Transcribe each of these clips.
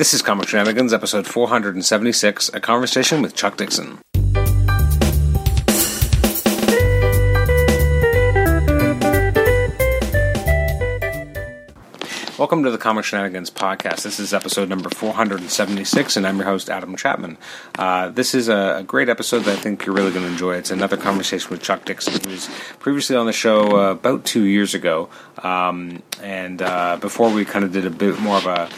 This is Comic Shenanigans, episode 476, a conversation with Chuck Dixon. Welcome to the Comic Shenanigans podcast. This is episode number 476, and I'm your host, Adam Chapman. Uh, this is a, a, great episode that I think you're really going to enjoy. It's another conversation with Chuck Dixon, who was previously on the show uh, about two years ago. Um, and uh, before we kind of did a bit more of a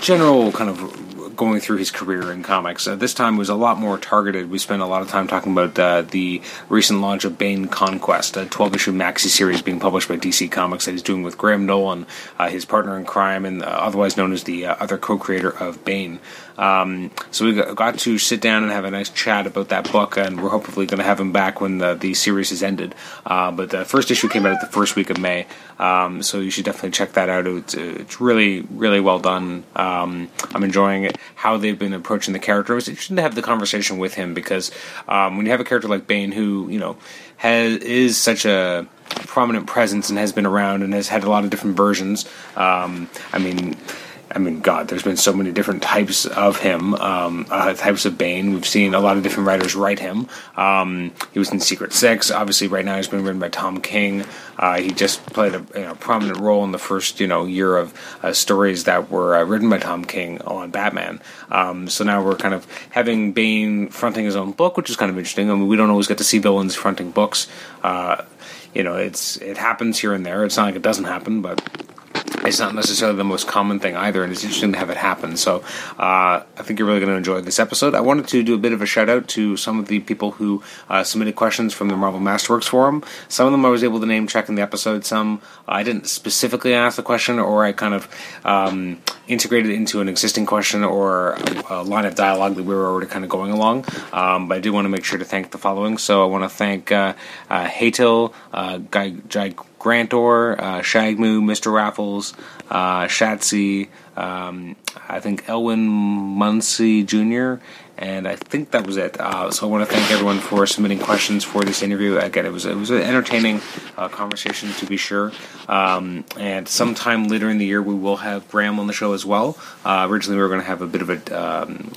general kind of going through his career in comics. Uh, this time was a lot more targeted. We spent a lot of time talking about uh, the recent launch of Bane Conquest, a 12 issue maxi series being published by DC Comics that he's doing with Graham Nolan, uh, his partner in crime, and uh, otherwise known as the uh, other co creator of Bane. Um, so we got to sit down and have a nice chat about that book, and we're hopefully going to have him back when the, the series has ended. Uh, but the first issue came out the first week of May, um, so you should definitely check that out. It's, it's really, really well done. Um, I'm enjoying it. How they've been approaching the character. It was interesting to have the conversation with him because um, when you have a character like Bane, who you know has is such a prominent presence and has been around and has had a lot of different versions. Um, I mean I mean, God, there's been so many different types of him, um, uh, types of Bane. We've seen a lot of different writers write him. Um, he was in Secret Six. Obviously, right now he's been written by Tom King. Uh, he just played a you know, prominent role in the first you know year of uh, stories that were uh, written by Tom King on Batman. Um, so now we're kind of having Bane fronting his own book, which is kind of interesting. I mean, we don't always get to see villains fronting books. Uh, you know, it's it happens here and there. It's not like it doesn't happen, but it's not necessarily the most common thing either, and it's interesting to have it happen. So uh, I think you're really going to enjoy this episode. I wanted to do a bit of a shout out to some of the people who uh, submitted questions from the Marvel Masterworks forum. Some of them I was able to name check in the episode. Some I didn't specifically ask the question, or I kind of um, integrated into an existing question or a, line of dialogue that we were already kind of going along. Um, but I do want to make sure to thank the following. So I want to thank uh, uh, Haytil, uh, Guy, Guy Grantor, uh, Shagmoo, Mr. Raffles, uh, um, I think Elwin Muncie Jr., and I think that was it. Uh, so I want to thank everyone for submitting questions for this interview. Again, it was it was an entertaining uh, conversation to be sure. Um, and sometime later in the year, we will have Graham on the show as well. Uh, originally, we were going to have a bit of a um,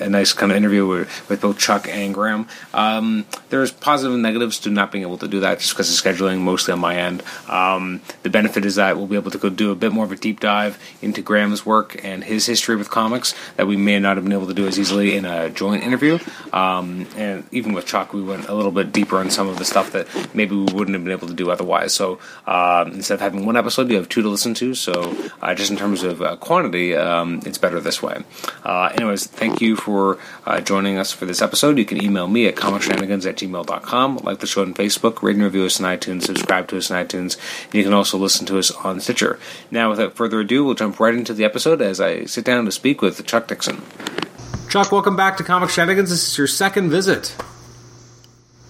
a nice kind of interview with, with both Chuck and Graham. Um, there's positive and negatives to not being able to do that just because of scheduling, mostly on my end. Um, the benefit is that we'll be able to go do a bit more of a deep dive into Graham's work and his history with comics that we may not have been able to do as easily in a joint interview. Um, and even with Chuck, we went a little bit deeper on some of the stuff that maybe we wouldn't have been able to do otherwise. So uh, instead of having one episode, you have two to listen to. So uh, just in terms of uh, quantity, um, it's better this way. Uh, anyways, thank you for uh, joining us for this episode. You can email me at comicshenanigans at gmail.com. Like the show on Facebook, rate and review us on iTunes, subscribe to us on iTunes. and You can also listen to us on Stitcher. Now, without further ado, we'll jump right into the episode as I sit down to speak with Chuck Dixon. Chuck, welcome back to Comic Shenanigans. This is your second visit.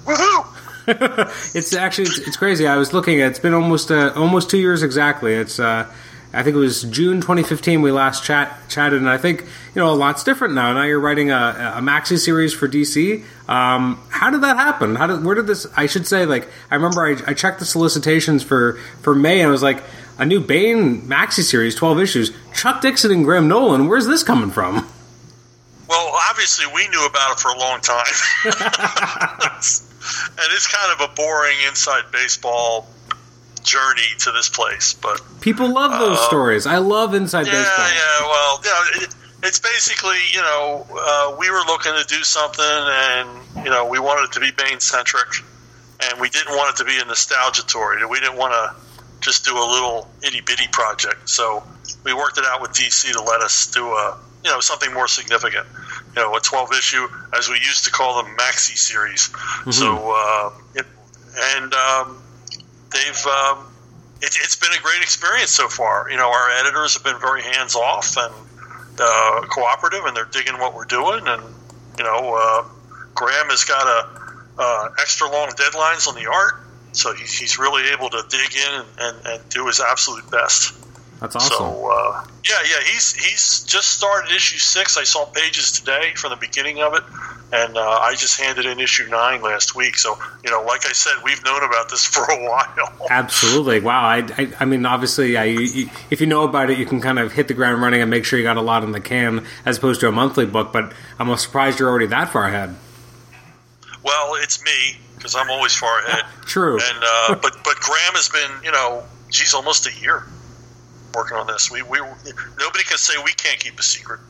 Woohoo! it's actually it's, it's, crazy. I was looking. At it's been almost uh, almost two years exactly. It's uh, I think it was June 2015 we last chat chatted, and I think you know a lot's different now. Now you're writing a, a maxi series for DC. Um, how did that happen? How did where did this? I should say like I remember I, I checked the solicitations for for May, and I was like a new Bane maxi series, 12 issues. Chuck Dixon and Graham Nolan. Where's this coming from? Well, obviously, we knew about it for a long time. and it's kind of a boring inside baseball journey to this place. But people love those uh, stories. I love inside yeah, baseball. Yeah, well, yeah, it, it's basically you know uh, we were looking to do something, and you know we wanted it to be Bane centric, and we didn't want it to be a nostalgiatory. We didn't want to just do a little itty bitty project. So we worked it out with DC to let us do a you know something more significant. You know, a 12 issue, as we used to call them, maxi series. Mm-hmm. So, uh, it, and um, they've um, it, has been a great experience so far. You know, our editors have been very hands off and uh, cooperative, and they're digging what we're doing. And you know, uh, Graham has got a uh, extra long deadlines on the art, so he's really able to dig in and, and, and do his absolute best. That's awesome. So uh, yeah, yeah, he's he's just started issue six. I saw pages today from the beginning of it, and uh, I just handed in issue nine last week. So you know, like I said, we've known about this for a while. Absolutely. Wow. I, I, I mean, obviously, I, you, if you know about it, you can kind of hit the ground running and make sure you got a lot in the can, as opposed to a monthly book. But I'm surprised you're already that far ahead. Well, it's me because I'm always far ahead. True. And uh, but but Graham has been, you know, she's almost a year working on this. We, we nobody can say we can't keep a secret.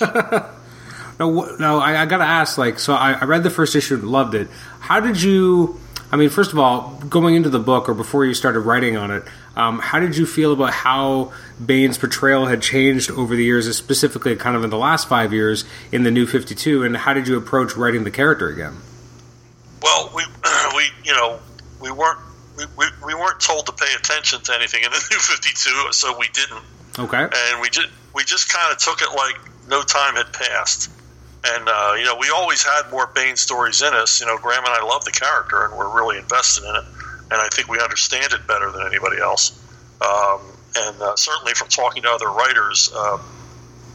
no, no, I, I got to ask. Like, so I, I, read the first issue, loved it. How did you? I mean, first of all, going into the book or before you started writing on it, um, how did you feel about how Bane's portrayal had changed over the years, specifically kind of in the last five years in the New Fifty Two, and how did you approach writing the character again? Well, we we you know we weren't we, we, we weren't told to pay attention to anything in the New Fifty Two, so we didn't. Okay. And we just we just kind of took it like no time had passed. And uh, you know, we always had more Bane stories in us. You know, Graham and I love the character, and we're really invested in it. And I think we understand it better than anybody else. Um, and uh, certainly from talking to other writers, uh,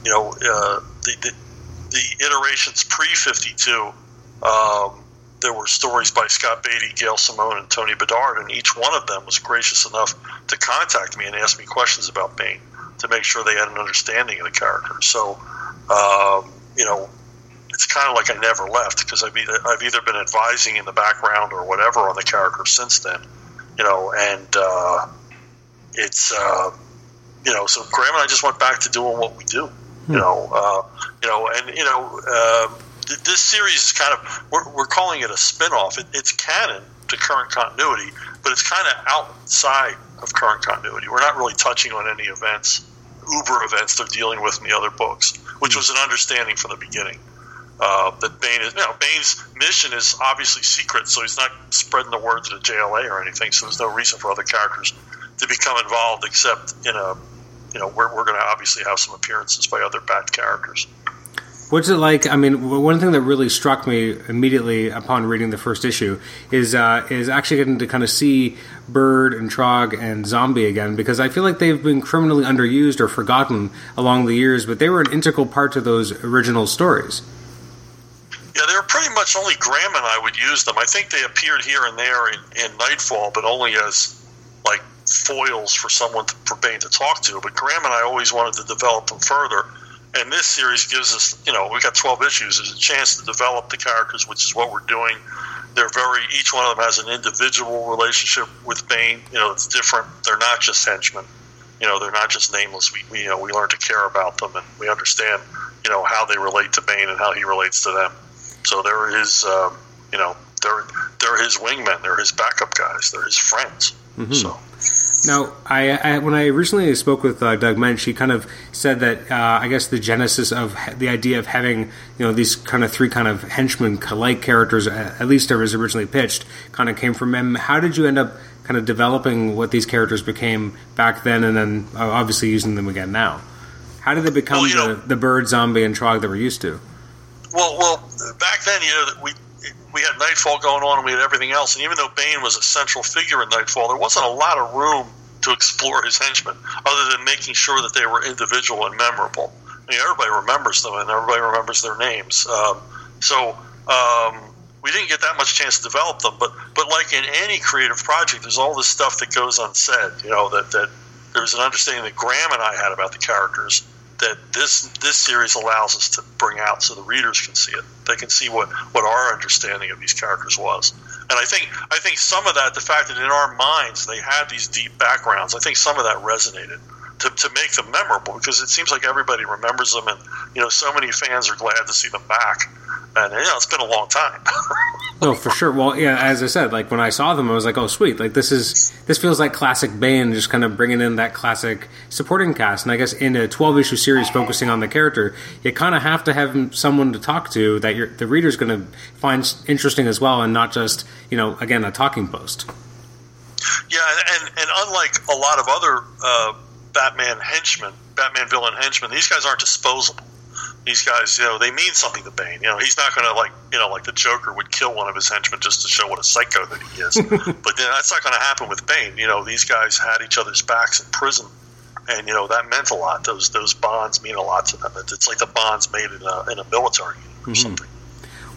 you know, uh, the, the, the iterations pre fifty two. Um, there were stories by Scott Beatty, Gail Simone, and Tony Bedard, and each one of them was gracious enough to contact me and ask me questions about Bane to make sure they had an understanding of the character. So, um, you know, it's kind of like I never left because I've either, I've either been advising in the background or whatever on the character since then, you know, and uh, it's, uh, you know, so Graham and I just went back to doing what we do, hmm. you know, uh, you know, and, you know, um, this series is kind of we're, we're calling it a spin-off it, it's canon to current continuity but it's kind of outside of current continuity we're not really touching on any events uber events they're dealing with in the other books which was an understanding from the beginning uh, that Bane is, you know, Bane's mission is obviously secret, so he's not spreading the word to the JLA or anything. So there's no reason for other characters to become involved, except in a, you know, we're, we're going to obviously have some appearances by other bad characters. What's it like? I mean, one thing that really struck me immediately upon reading the first issue is uh, is actually getting to kind of see Bird and Trog and Zombie again because I feel like they've been criminally underused or forgotten along the years, but they were an integral part to those original stories. Yeah, they were pretty much only Graham and I would use them. I think they appeared here and there in, in Knightfall, but only as like foils for someone to, for Bane to talk to. But Graham and I always wanted to develop them further and this series gives us, you know, we've got 12 issues. There's a chance to develop the characters, which is what we're doing. They're very, each one of them has an individual relationship with Bane. You know, it's different. They're not just henchmen. You know, they're not just nameless. We, we you know, we learn to care about them and we understand, you know, how they relate to Bane and how he relates to them. So they're his, um, you know, they're they're his wingmen. They're his backup guys. They're his friends. Mm-hmm. So now, I, I, when I originally spoke with uh, Doug Moench, he kind of said that uh, I guess the genesis of the idea of having you know these kind of three kind of henchmen-like characters, at least as originally pitched, kind of came from him. How did you end up kind of developing what these characters became back then, and then uh, obviously using them again now? How did they become well, the, know, the bird, zombie, and trog that we're used to? Well, well, back then, you know, we we had Knightfall going on and we had everything else. And even though Bane was a central figure in Knightfall, there wasn't a lot of room to explore his henchmen other than making sure that they were individual and memorable. I mean, everybody remembers them and everybody remembers their names. Um, so um, we didn't get that much chance to develop them. But but like in any creative project, there's all this stuff that goes unsaid. You know that that there's an understanding that Graham and I had about the characters that this this series allows us to bring out so the readers can see it. They can see what, what our understanding of these characters was. And I think I think some of that, the fact that in our minds they had these deep backgrounds, I think some of that resonated to, to make them memorable because it seems like everybody remembers them and you know so many fans are glad to see them back and you know it's been a long time oh for sure well yeah as i said like when i saw them i was like oh sweet like this is this feels like classic bane just kind of bringing in that classic supporting cast and i guess in a 12 issue series focusing on the character you kind of have to have someone to talk to that the reader's going to find interesting as well and not just you know again a talking post yeah and, and unlike a lot of other uh, Batman henchmen, Batman villain henchmen. These guys aren't disposable. These guys, you know, they mean something to Bane. You know, he's not going to like, you know, like the Joker would kill one of his henchmen just to show what a psycho that he is. but that's not going to happen with Bane. You know, these guys had each other's backs in prison, and you know that meant a lot. Those those bonds mean a lot to them. It's like the bonds made in a in a military or mm-hmm. something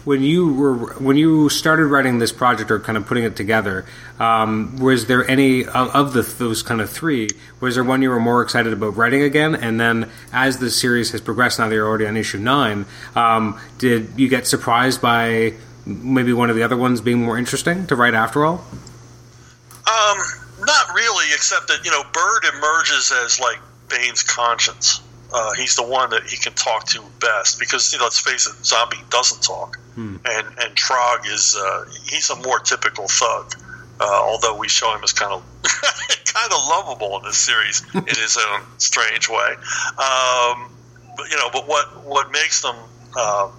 when you were when you started writing this project or kind of putting it together, um, was there any of the those kind of three? Was there one you were more excited about writing again? And then as the series has progressed, now that you're already on issue nine, um, did you get surprised by maybe one of the other ones being more interesting to write after all? Um, not really, except that you know, Bird emerges as like Bane's conscience uh, he's the one that he can talk to best because you know, let's face it, Zombie doesn't talk, hmm. and and Trog is uh, he's a more typical thug. Uh, although we show him as kind of kind of lovable in this series in his own strange way, um, but you know, but what what makes them, uh,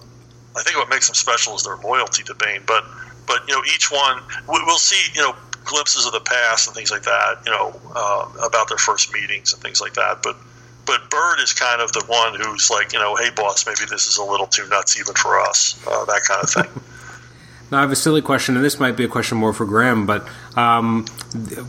I think what makes them special is their loyalty to Bane. But but you know, each one we'll see, you know, glimpses of the past and things like that, you know, uh, about their first meetings and things like that. But but Bird is kind of the one who's like, you know, hey, boss, maybe this is a little too nuts even for us, uh, that kind of thing. Now, I have a silly question, and this might be a question more for Graham, but um,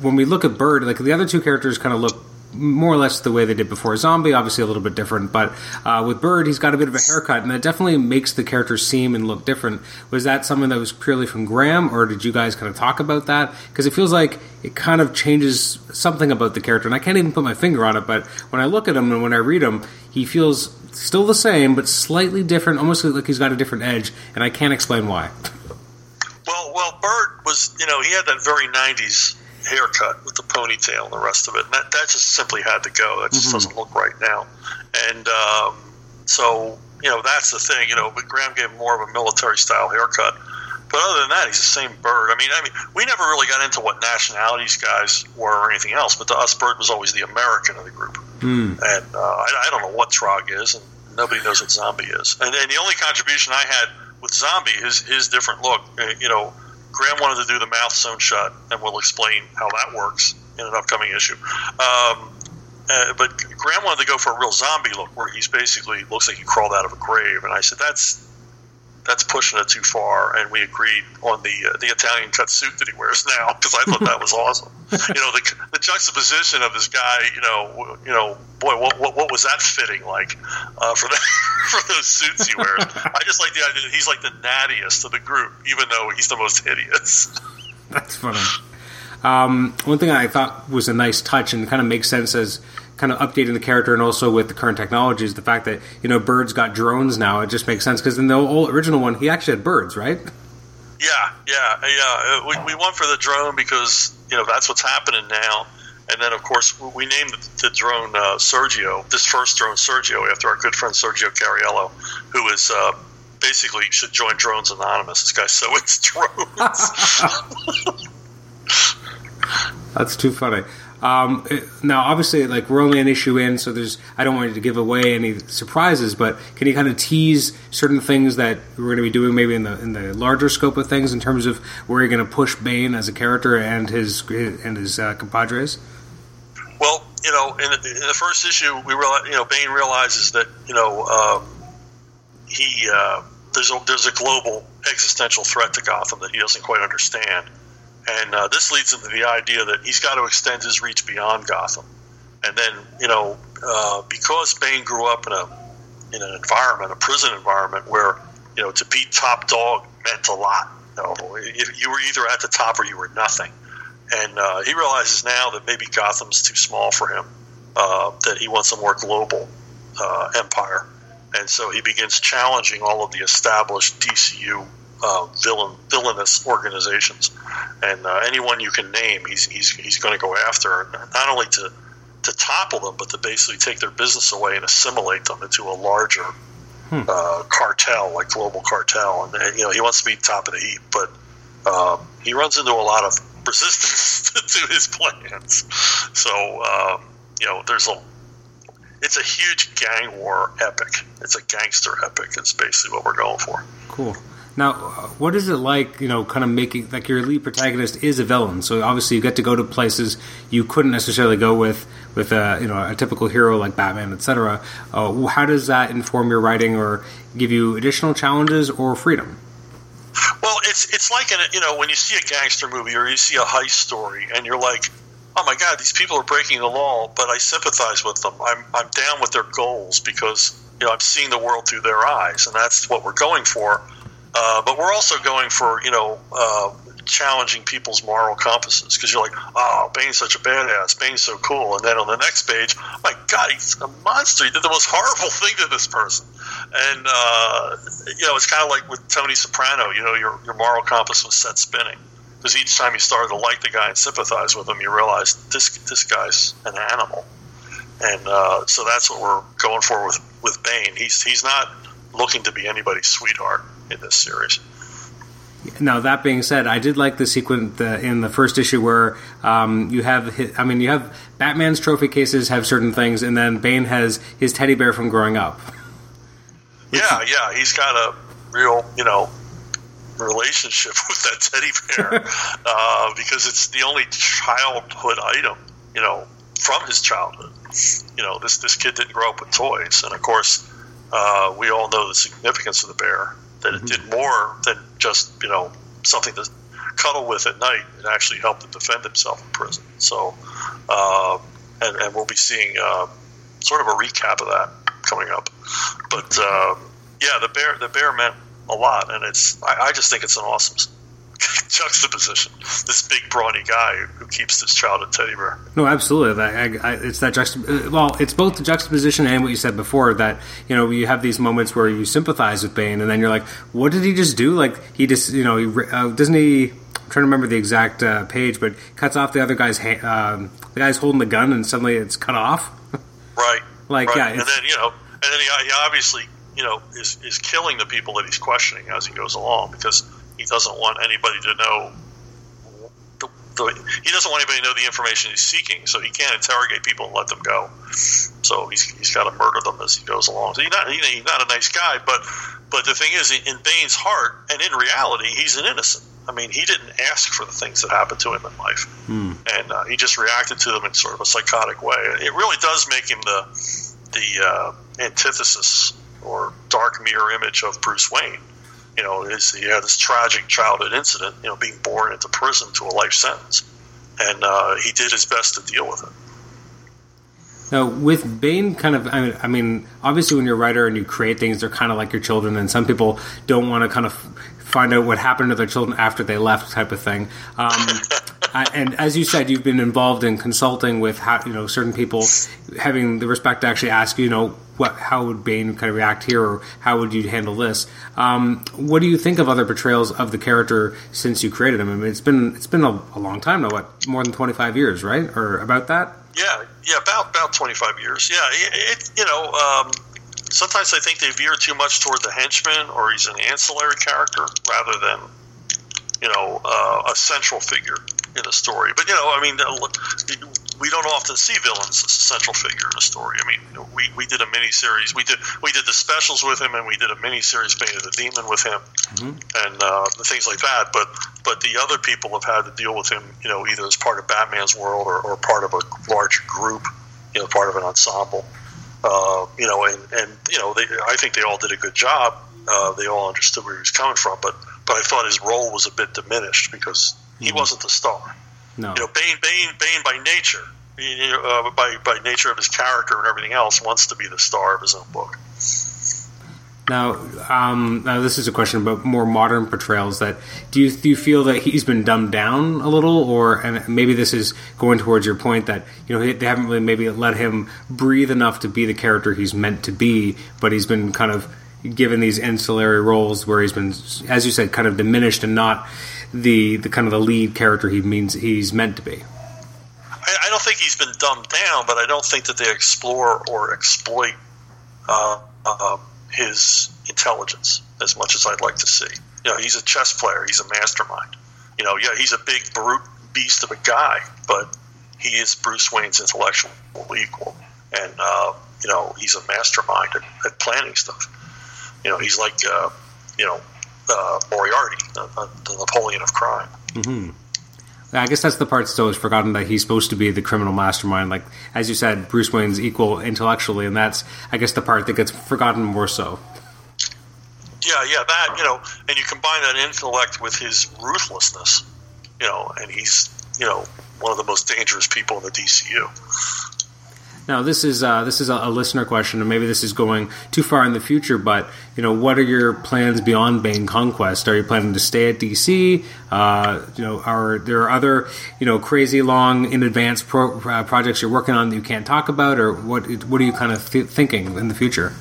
when we look at Bird, like the other two characters kind of look more or less the way they did before. Zombie, obviously a little bit different, but uh, with Bird, he's got a bit of a haircut, and that definitely makes the character seem and look different. Was that something that was purely from Graham, or did you guys kind of talk about that? Because it feels like it kind of changes something about the character, and I can't even put my finger on it, but when I look at him and when I read him, he feels still the same, but slightly different, almost like he's got a different edge, and I can't explain why. Well, Bird was, you know, he had that very 90s haircut with the ponytail and the rest of it. And that, that just simply had to go. That just mm-hmm. doesn't look right now. And um, so, you know, that's the thing. You know, but Graham gave him more of a military style haircut. But other than that, he's the same bird. I mean, I mean, we never really got into what nationalities guys were or anything else. But to us, Bird was always the American of the group. Mm. And uh, I, I, don't know what Trog is, and nobody knows what Zombie is. And, and the only contribution I had with Zombie is his different look. Uh, you know, Graham wanted to do the mouth sewn shut, and we'll explain how that works in an upcoming issue. Um, uh, but Graham wanted to go for a real zombie look, where he's basically looks like he crawled out of a grave, and I said that's that's pushing it too far, and we agreed on the uh, the Italian cut suit that he wears now because I thought that was awesome. You know, the, the juxtaposition of this guy. You know, you know, boy, what what, what was that fitting like uh, for that for those suits he wears? I just like the idea that he's like the nattiest of the group, even though he's the most hideous. That's funny. Um, one thing I thought was a nice touch and kind of makes sense as kind of updating the character and also with the current technologies, the fact that you know birds got drones now, it just makes sense because in the old original one, he actually had birds, right? Yeah, yeah, yeah. Uh, we, we went for the drone because you know that's what's happening now. And then, of course, we named the, drone uh, Sergio. This first drone, Sergio, after our good friend Sergio Cariello, who is uh, basically should join Drones Anonymous. This guy's so into drones. That's too funny. Um, now, obviously, like we're only an issue in, so there's I don't want you to give away any surprises, but can you kind of tease certain things that we're going to be doing, maybe in the in the larger scope of things, in terms of where you're going to push Bane as a character and his and his uh, compadres? Well, you know, in, in, the first issue, we realize, you know, Bane realizes that you know um, he uh, there's a there's a global existential threat to Gotham that he doesn't quite understand and uh, this leads into the idea that he's got to extend his reach beyond Gotham. And then, you know, uh, because Bane grew up in a in an environment, a prison environment, where you know to be top dog meant a lot. You, know, you were either at the top or you were nothing. And uh, he realizes now that maybe Gotham's too small for him. Uh, that he wants a more global uh, empire, and so he begins challenging all of the established DCU uh, villain villainous organizations, and uh, anyone you can name, he's he's he's going to go after, not only to to topple them, but to basically take their business away and assimilate them into a larger hmm. uh, cartel, like global cartel. And uh, you know, he wants to be top of the heap, but um, he runs into a lot of resistance to his plans. So um, you know, there's a it's a huge gang war epic. It's a gangster epic. It's basically what we're going for. Cool. Now, what is it like, you know, kind of making like your lead protagonist is a villain, so obviously you get to go to places you couldn't necessarily go with with a you know a typical hero like Batman, etc. Uh, how does that inform your writing or give you additional challenges or freedom? Well, it's it's like you know when you see a gangster movie or you see a heist story and you're like, oh my God, these people are breaking the law, but I sympathize with them. I'm, I'm down with their goals because you know I'm seeing the world through their eyes, and that's what we're going for. Uh, but we're also going for you know uh, challenging people's moral compasses because you're like, oh, Bane's such a badass, Bane's so cool, and then on the next page, oh my God, he's a monster. He did the most horrible thing to this person, and uh, you know it's kind of like with Tony Soprano. You know, your your moral compass was set spinning because each time you started to like the guy and sympathize with him, you realized this this guy's an animal, and uh, so that's what we're going for with with Bane. He's he's not looking to be anybody's sweetheart in this series. Now that being said, I did like the sequence in the first issue where um, you have, his, I mean, you have Batman's trophy cases have certain things, and then Bane has his teddy bear from growing up. Yeah, yeah, he's got a real, you know, relationship with that teddy bear uh, because it's the only childhood item, you know, from his childhood. You know, this this kid didn't grow up with toys, and of course, uh, we all know the significance of the bear. That mm-hmm. it did more than just you know something to cuddle with at night. It actually helped him defend himself in prison. So, uh, and, and we'll be seeing uh, sort of a recap of that coming up. But uh, yeah, the bear the bear meant a lot, and it's I, I just think it's an awesome juxtaposition. This big brawny guy who keeps this child a teddy bear. No, absolutely. I, I, it's that juxtap- Well, it's both the juxtaposition and what you said before that you know you have these moments where you sympathize with Bane, and then you're like, what did he just do? Like he just you know he uh, doesn't he. I'm trying to remember the exact uh, page, but cuts off the other guy's hand. Um, the guy's holding the gun, and suddenly it's cut off. right. Like right. yeah, and then you know, and then he, he obviously you know, is, is killing the people that he's questioning as he goes along because he doesn't want anybody to know. The, the, he doesn't want anybody to know the information he's seeking, so he can't interrogate people and let them go. So he's, he's got to murder them as he goes along. So he's not, he's not a nice guy, but but the thing is, in Bane's heart and in reality, he's an innocent. I mean, he didn't ask for the things that happened to him in life, hmm. and uh, he just reacted to them in sort of a psychotic way. It really does make him the the uh, antithesis or dark mirror image of Bruce Wayne. You know, is he had this tragic childhood incident, you know, being born into prison to a life sentence, and uh, he did his best to deal with it. Now, with Bane, kind of, I mean, obviously, when you're a writer and you create things, they're kind of like your children, and some people don't want to kind of find out what happened to their children after they left, type of thing. Um, and as you said, you've been involved in consulting with how, you know certain people having the respect to actually ask you know what how would Bane kind of react here or how would you handle this? Um, what do you think of other portrayals of the character since you created him? I mean, it's been it's been a, a long time now, what more than twenty five years, right, or about that? Yeah, yeah, about about twenty five years. Yeah, it, it you know. Um, sometimes I think they veer too much toward the henchman, or he's an ancillary character rather than, you know, uh, a central figure in a story. But you know, I mean, we don't often see villains as a central figure in a story. I mean, we, we did a mini series. We did we did the specials with him, and we did a mini series, Bane of the Demon, with him, mm-hmm. and uh, things like that. But but the other people have had to deal with him, you know, either as part of Batman's world or, or part of a large group, you know, part of an ensemble. Uh, you know, and, and you know, they, I think they all did a good job. Uh, they all understood where he was coming from, but but I thought his role was a bit diminished because he mm-hmm. wasn't the star. No. You know, Bane, Bane, Bane by nature, uh, by by nature of his character and everything else, wants to be the star of his own book. Now, um, now this is a question about more modern portrayals. That do you do you feel that he's been dumbed down a little, or and maybe this is going towards your point that you know they haven't really maybe let him breathe enough to be the character he's meant to be, but he's been kind of given these ancillary roles where he's been, as you said, kind of diminished and not the the kind of the lead character he means he's meant to be. I, I don't think he's been dumbed down, but I don't think that they explore or exploit uh, uh, his intelligence as much as I'd like to see. You know, he's a chess player. He's a mastermind. You know, yeah, he's a big brute beast of a guy, but he is Bruce Wayne's intellectual equal, and uh, you know, he's a mastermind at, at planning stuff. You know, he's like, uh, you know, uh, Moriarty, the, the, Napoleon of crime. Mm-hmm. I guess that's the part still is forgotten that he's supposed to be the criminal mastermind. Like as you said, Bruce Wayne's equal intellectually, and that's I guess the part that gets forgotten more so. Yeah, yeah, that you know, and you combine that intellect with his ruthlessness, you know, and he's you know one of the most dangerous people in the DCU. Now, this is uh, this is a, listener question, and maybe this is going too far in the future. But you know, what are your plans beyond Bane Conquest? Are you planning to stay at DC? Uh, you know, are there other you know crazy long in advance pro, uh, projects you're working on that you can't talk about, or what? What are you kind of th- thinking in the future?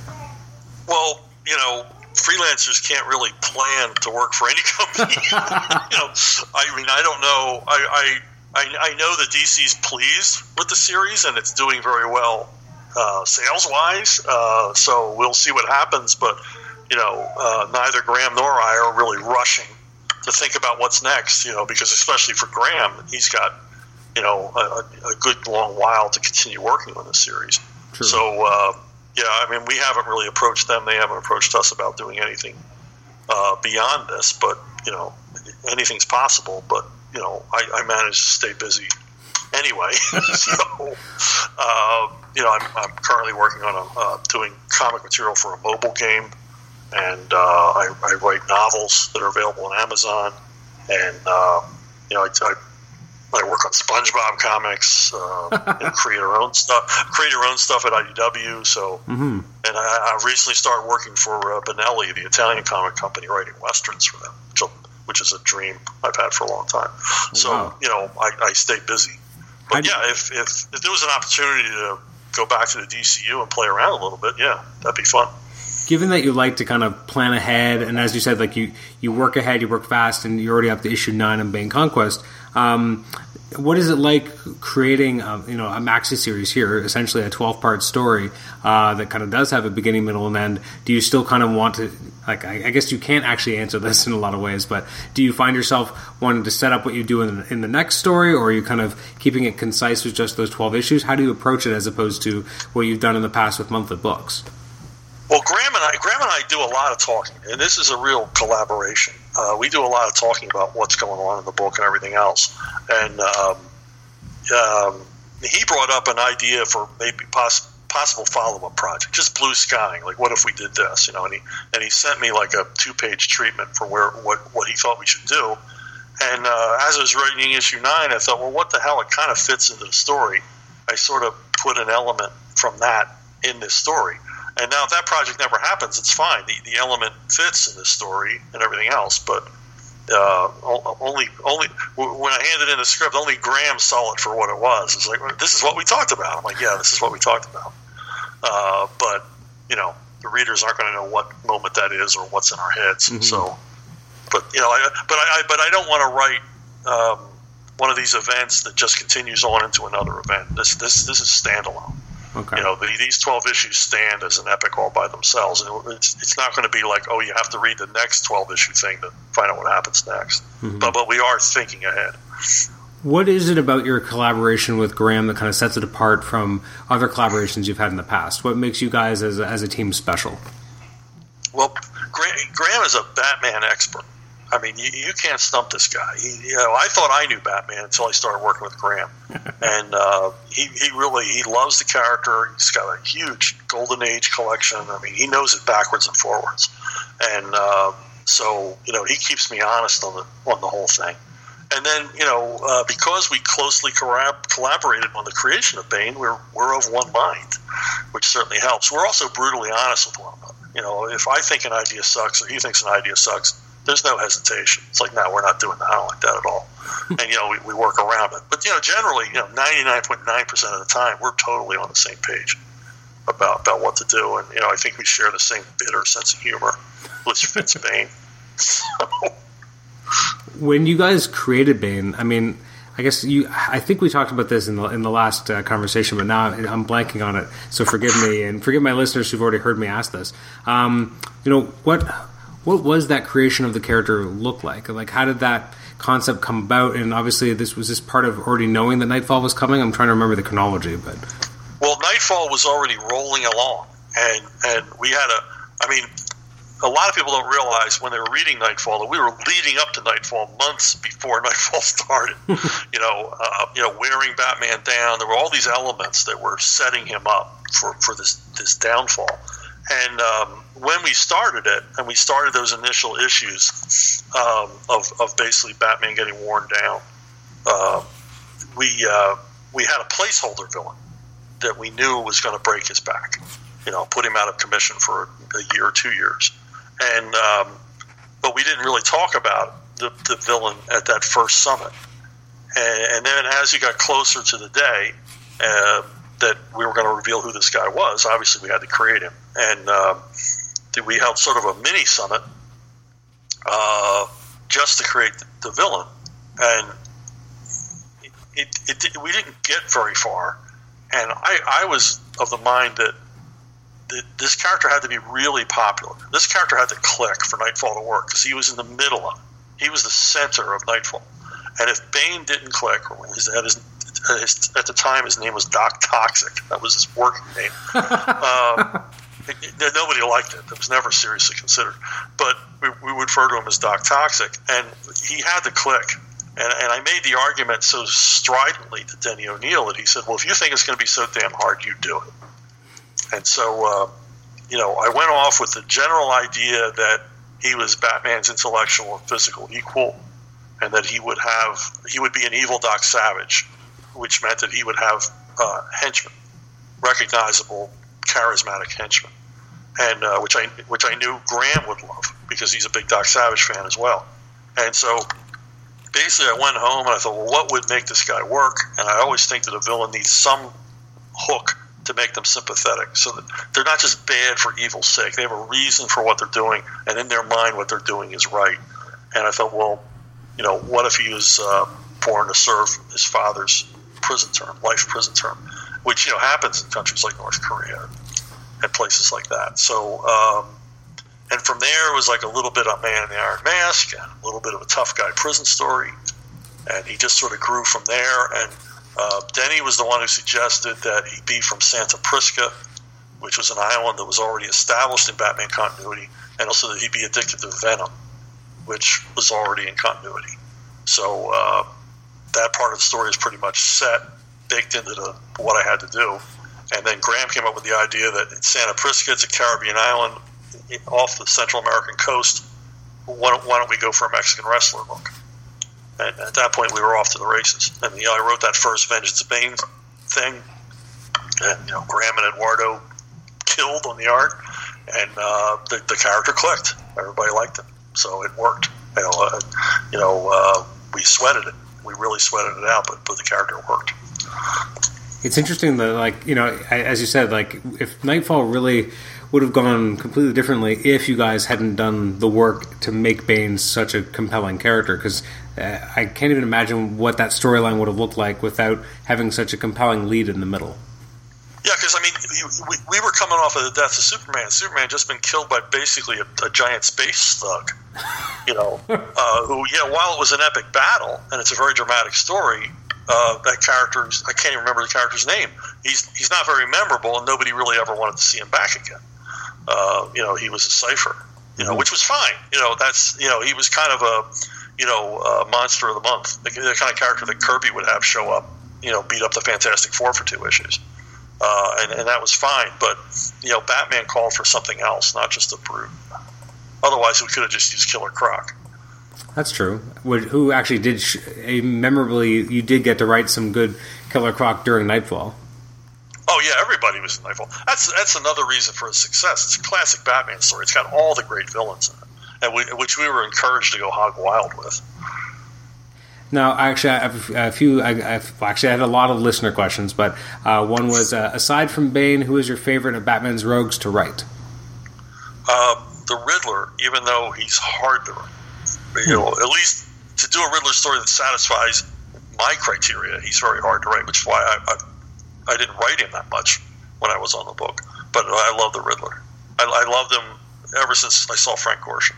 Well, you know, freelancers can't really plan to work for any company. you know, I mean, I don't know. I, I I, I know that DC's pleased with the series and it's doing very well uh, sales wise. Uh, so we'll see what happens. But you know, uh, neither Graham nor I are really rushing to think about what's next. You know, because especially for Graham, he's got you know a, a good long while to continue working on the series. True. So uh, yeah, I mean, we haven't really approached them. They haven't approached us about doing anything uh, beyond this. But you know, anything's possible. But you know, I, I managed to stay busy anyway. so, uh, you know, I'm, I'm, currently working on a, uh, doing comic material for a mobile game, and uh, I, I, write novels that are available on Amazon, and uh, you know, I, I, I, work on SpongeBob comics, uh, and create our own stuff, create our own stuff at IDW. So, mm-hmm. and I, I, recently started working for uh, Bonelli, the Italian comic company, writing westerns for them, which which is a dream I've had for a long time. So wow. you know, I, I stay busy. But yeah, if, if if there was an opportunity to go back to the DCU and play around a little bit, yeah, that'd be fun. Given that you like to kind of plan ahead, and as you said, like you you work ahead, you work fast, and you're already up to issue nine in Bane Conquest. Um, what is it like creating a, you know a maxi series here essentially a 12 part story uh, that kind of does have a beginning middle and end? Do you still kind of want to like I, I, guess you can't actually answer this in a lot of ways but do you find yourself wanting to set up what you do in in the next story or are you kind of keeping it concise with just those 12 issues? How do you approach it as opposed to what you've done in the past with monthly books well, Graham and I, Graham and I do a lot of talking, and this is a real collaboration. Uh, we do a lot of talking about what's going on in the book and everything else. And um, um, he brought up an idea for maybe poss- possible follow up project, just blue skying. Like, what if we did this? You know, and he and he sent me like a two page treatment for where what what he thought we should do. And uh, as I was writing issue nine, I thought, well, what the hell? It kind of fits into the story. I sort of put an element from that in this story. And now, if that project never happens, it's fine. The, the element fits in the story and everything else. But uh, only, only when I handed in the script, only Graham saw it for what it was. It's like this is what we talked about. I'm like, yeah, this is what we talked about. Uh, but you know, the readers aren't going to know what moment that is or what's in our heads. Mm-hmm. So, but you know, I, but I, but I don't want to write. Um, one of these events that just continues on into another event. This this this is standalone. Okay. You know, the, these 12 issues stand as an epic all by themselves. And it's, it's not going to be like, oh, you have to read the next 12 issue thing to find out what happens next. Mm-hmm. But, but we are thinking ahead. What is it about your collaboration with Graham that kind of sets it apart from other collaborations you've had in the past? What makes you guys as a, as a team special? Well, Graham is a Batman expert. I mean, you, you can't stump this guy. He, you know, I thought I knew Batman until I started working with Graham, and uh, he he really he loves the character. He's got a huge Golden Age collection. I mean, he knows it backwards and forwards, and uh, so you know he keeps me honest on the on the whole thing. And then you know uh, because we closely collab- collaborated on the creation of Bane, we're we're of one mind, which certainly helps. We're also brutally honest with one another. You know, if I think an idea sucks or he thinks an idea sucks there's no hesitation. It's like, no, we're not doing that. I don't like that at all. and you know, we, we work around it. But you know, generally, you know, 99.9 percent of the time, we're totally on the same page about about what to do. And you know, I think we share the same bitter sense of humor, which fits Bane. when you guys created Bane, I mean. I guess you. I think we talked about this in the in the last uh, conversation, but now I'm blanking on it. So forgive me and forgive my listeners who've already heard me ask this. Um, you know what? What was that creation of the character look like? Like, how did that concept come about? And obviously, this was this part of already knowing that Knightfall was coming. I'm trying to remember the chronology, but well, Knightfall was already rolling along, and and we had a. I mean, a lot of people don't realize when they were reading Knightfall that we were leading up to Knightfall months before Knightfall started. you know, uh, you know, wearing Batman down. There were all these elements that were setting him up for for this this downfall, and um, when we started it, and we started those initial issues um, of, of basically Batman getting worn down, uh, we uh, we had a placeholder villain that we knew was going to break his back. You know, put him out of commission for a year or two years, and um, but we didn't really talk about the, the villain at that first summit. And, and then as you got closer to the day uh, that we were going to reveal who this guy was, obviously we had to create him, and uh, we held sort of a mini summit uh, just to create the villain, and it, it, it, we didn't get very far. And I, I was of the mind that, this character had to be really popular. This character had to click for Knightfall to work because he was in the middle of it. He was the center of Knightfall. And if Bane didn't click, or his, at, his, at, his, at the time his name was Doc Toxic, that was his working name. um, nobody liked it. It was never seriously considered. But we, we would refer to him as Doc Toxic, and he had to click. And, and I made the argument so stridently to Denny O'Neil that he said, "Well, if you think it's going to be so damn hard, you do it." And so, uh, you know, I went off with the general idea that he was Batman's intellectual and physical equal, and that he would have he would be an evil Doc Savage, which meant that he would have uh, henchmen, recognizable, charismatic henchmen, and uh, which I which I knew Graham would love because he's a big Doc Savage fan as well. And so basically, I went home and I thought, well, what would make this guy work? And I always think that a villain needs some hook to make them sympathetic, so that they're not just bad for evil's sake. They have a reason for what they're doing, and in their mind, what they're doing is right. And I thought, well, you know, what if he was uh, born to serve his father's prison term, life prison term, which you know happens in countries like North Korea and places like that. So. Um, and from there, it was like a little bit of Man in the Iron Mask and a little bit of a tough guy prison story. And he just sort of grew from there. And uh, Denny was the one who suggested that he be from Santa Prisca, which was an island that was already established in Batman continuity, and also that he be addicted to Venom, which was already in continuity. So uh, that part of the story is pretty much set, baked into the, what I had to do. And then Graham came up with the idea that Santa Prisca, it's a Caribbean island off the Central American coast. Why don't, why don't we go for a Mexican wrestler book? And at that point, we were off to the races. And you know, I wrote that first Vengeance of Bane thing, and you know, Graham and Eduardo killed on the art, and uh, the, the character clicked. Everybody liked it, so it worked. You know, uh, you know, uh, we sweated it. We really sweated it out, but but the character worked. It's interesting that, like, you know, as you said, like, if Knightfall really would have gone completely differently if you guys hadn't done the work to make Bane such a compelling character. Because uh, I can't even imagine what that storyline would have looked like without having such a compelling lead in the middle. Yeah, because I mean, we, we were coming off of the death of Superman. Superman had just been killed by basically a, a giant space thug. You know, uh, who yeah, while it was an epic battle and it's a very dramatic story, uh, that character I can't even remember the character's name. He's he's not very memorable, and nobody really ever wanted to see him back again. Uh, you know, he was a cipher, you know, mm-hmm. which was fine. You know, that's, you know, he was kind of a, you know, a monster of the month, the, the kind of character that Kirby would have show up, you know, beat up the Fantastic Four for two issues. Uh, and, and that was fine. But, you know, Batman called for something else, not just a brute. Otherwise, we could have just used Killer Croc. That's true. Who actually did sh- a memorably? You did get to write some good Killer Croc during Knightfall. Oh yeah, everybody was in Knightfall. That's that's another reason for its success. It's a classic Batman story. It's got all the great villains in it, and we, which we were encouraged to go hog wild with. Now, actually, I have a few. I, I've, actually, I had a lot of listener questions, but uh, one was uh, aside from Bane, who is your favorite of Batman's rogues to write? Um, the Riddler, even though he's hard to write, you know, at least to do a Riddler story that satisfies my criteria, he's very hard to write, which is why I, I I didn't write him that much when I was on the book, but I love the Riddler. I, I loved him ever since I saw Frank Gorshin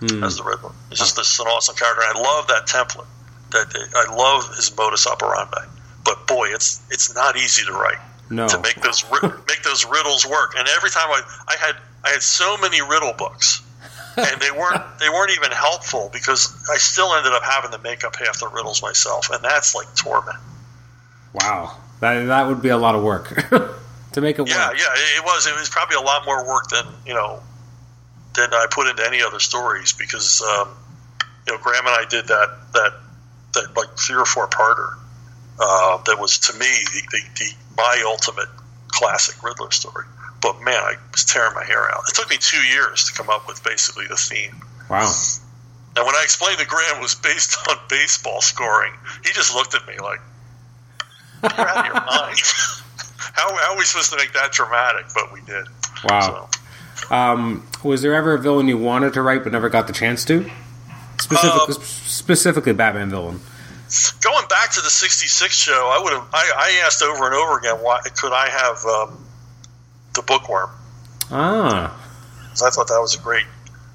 mm. as the Riddler. He's just this an awesome character. I love that template. That I love his modus operandi. But boy, it's it's not easy to write. No. To make those make those riddles work. And every time I I had I had so many riddle books. And they weren't they weren't even helpful because I still ended up having to make up half the riddles myself, and that's like torment. Wow. That that would be a lot of work to make it yeah, work. Yeah, it was. It was probably a lot more work than you know than I put into any other stories because um, you know Graham and I did that that that like three or four parter, uh, that was to me the, the, the my ultimate classic Riddler story. But man, I was tearing my hair out. It took me two years to come up with basically the theme. Wow. And when I explained that Graham was based on baseball scoring, he just looked at me like, "You're out of your mind." how, how are we supposed to make that dramatic? But we did. Wow. So. Um, was there ever a villain you wanted to write but never got the chance to? Specifically, um, specifically Batman villain. Going back to the '66 show, I would have. I, I, asked over and over again, why could I have um, the Bookworm? Ah. I thought that was a great.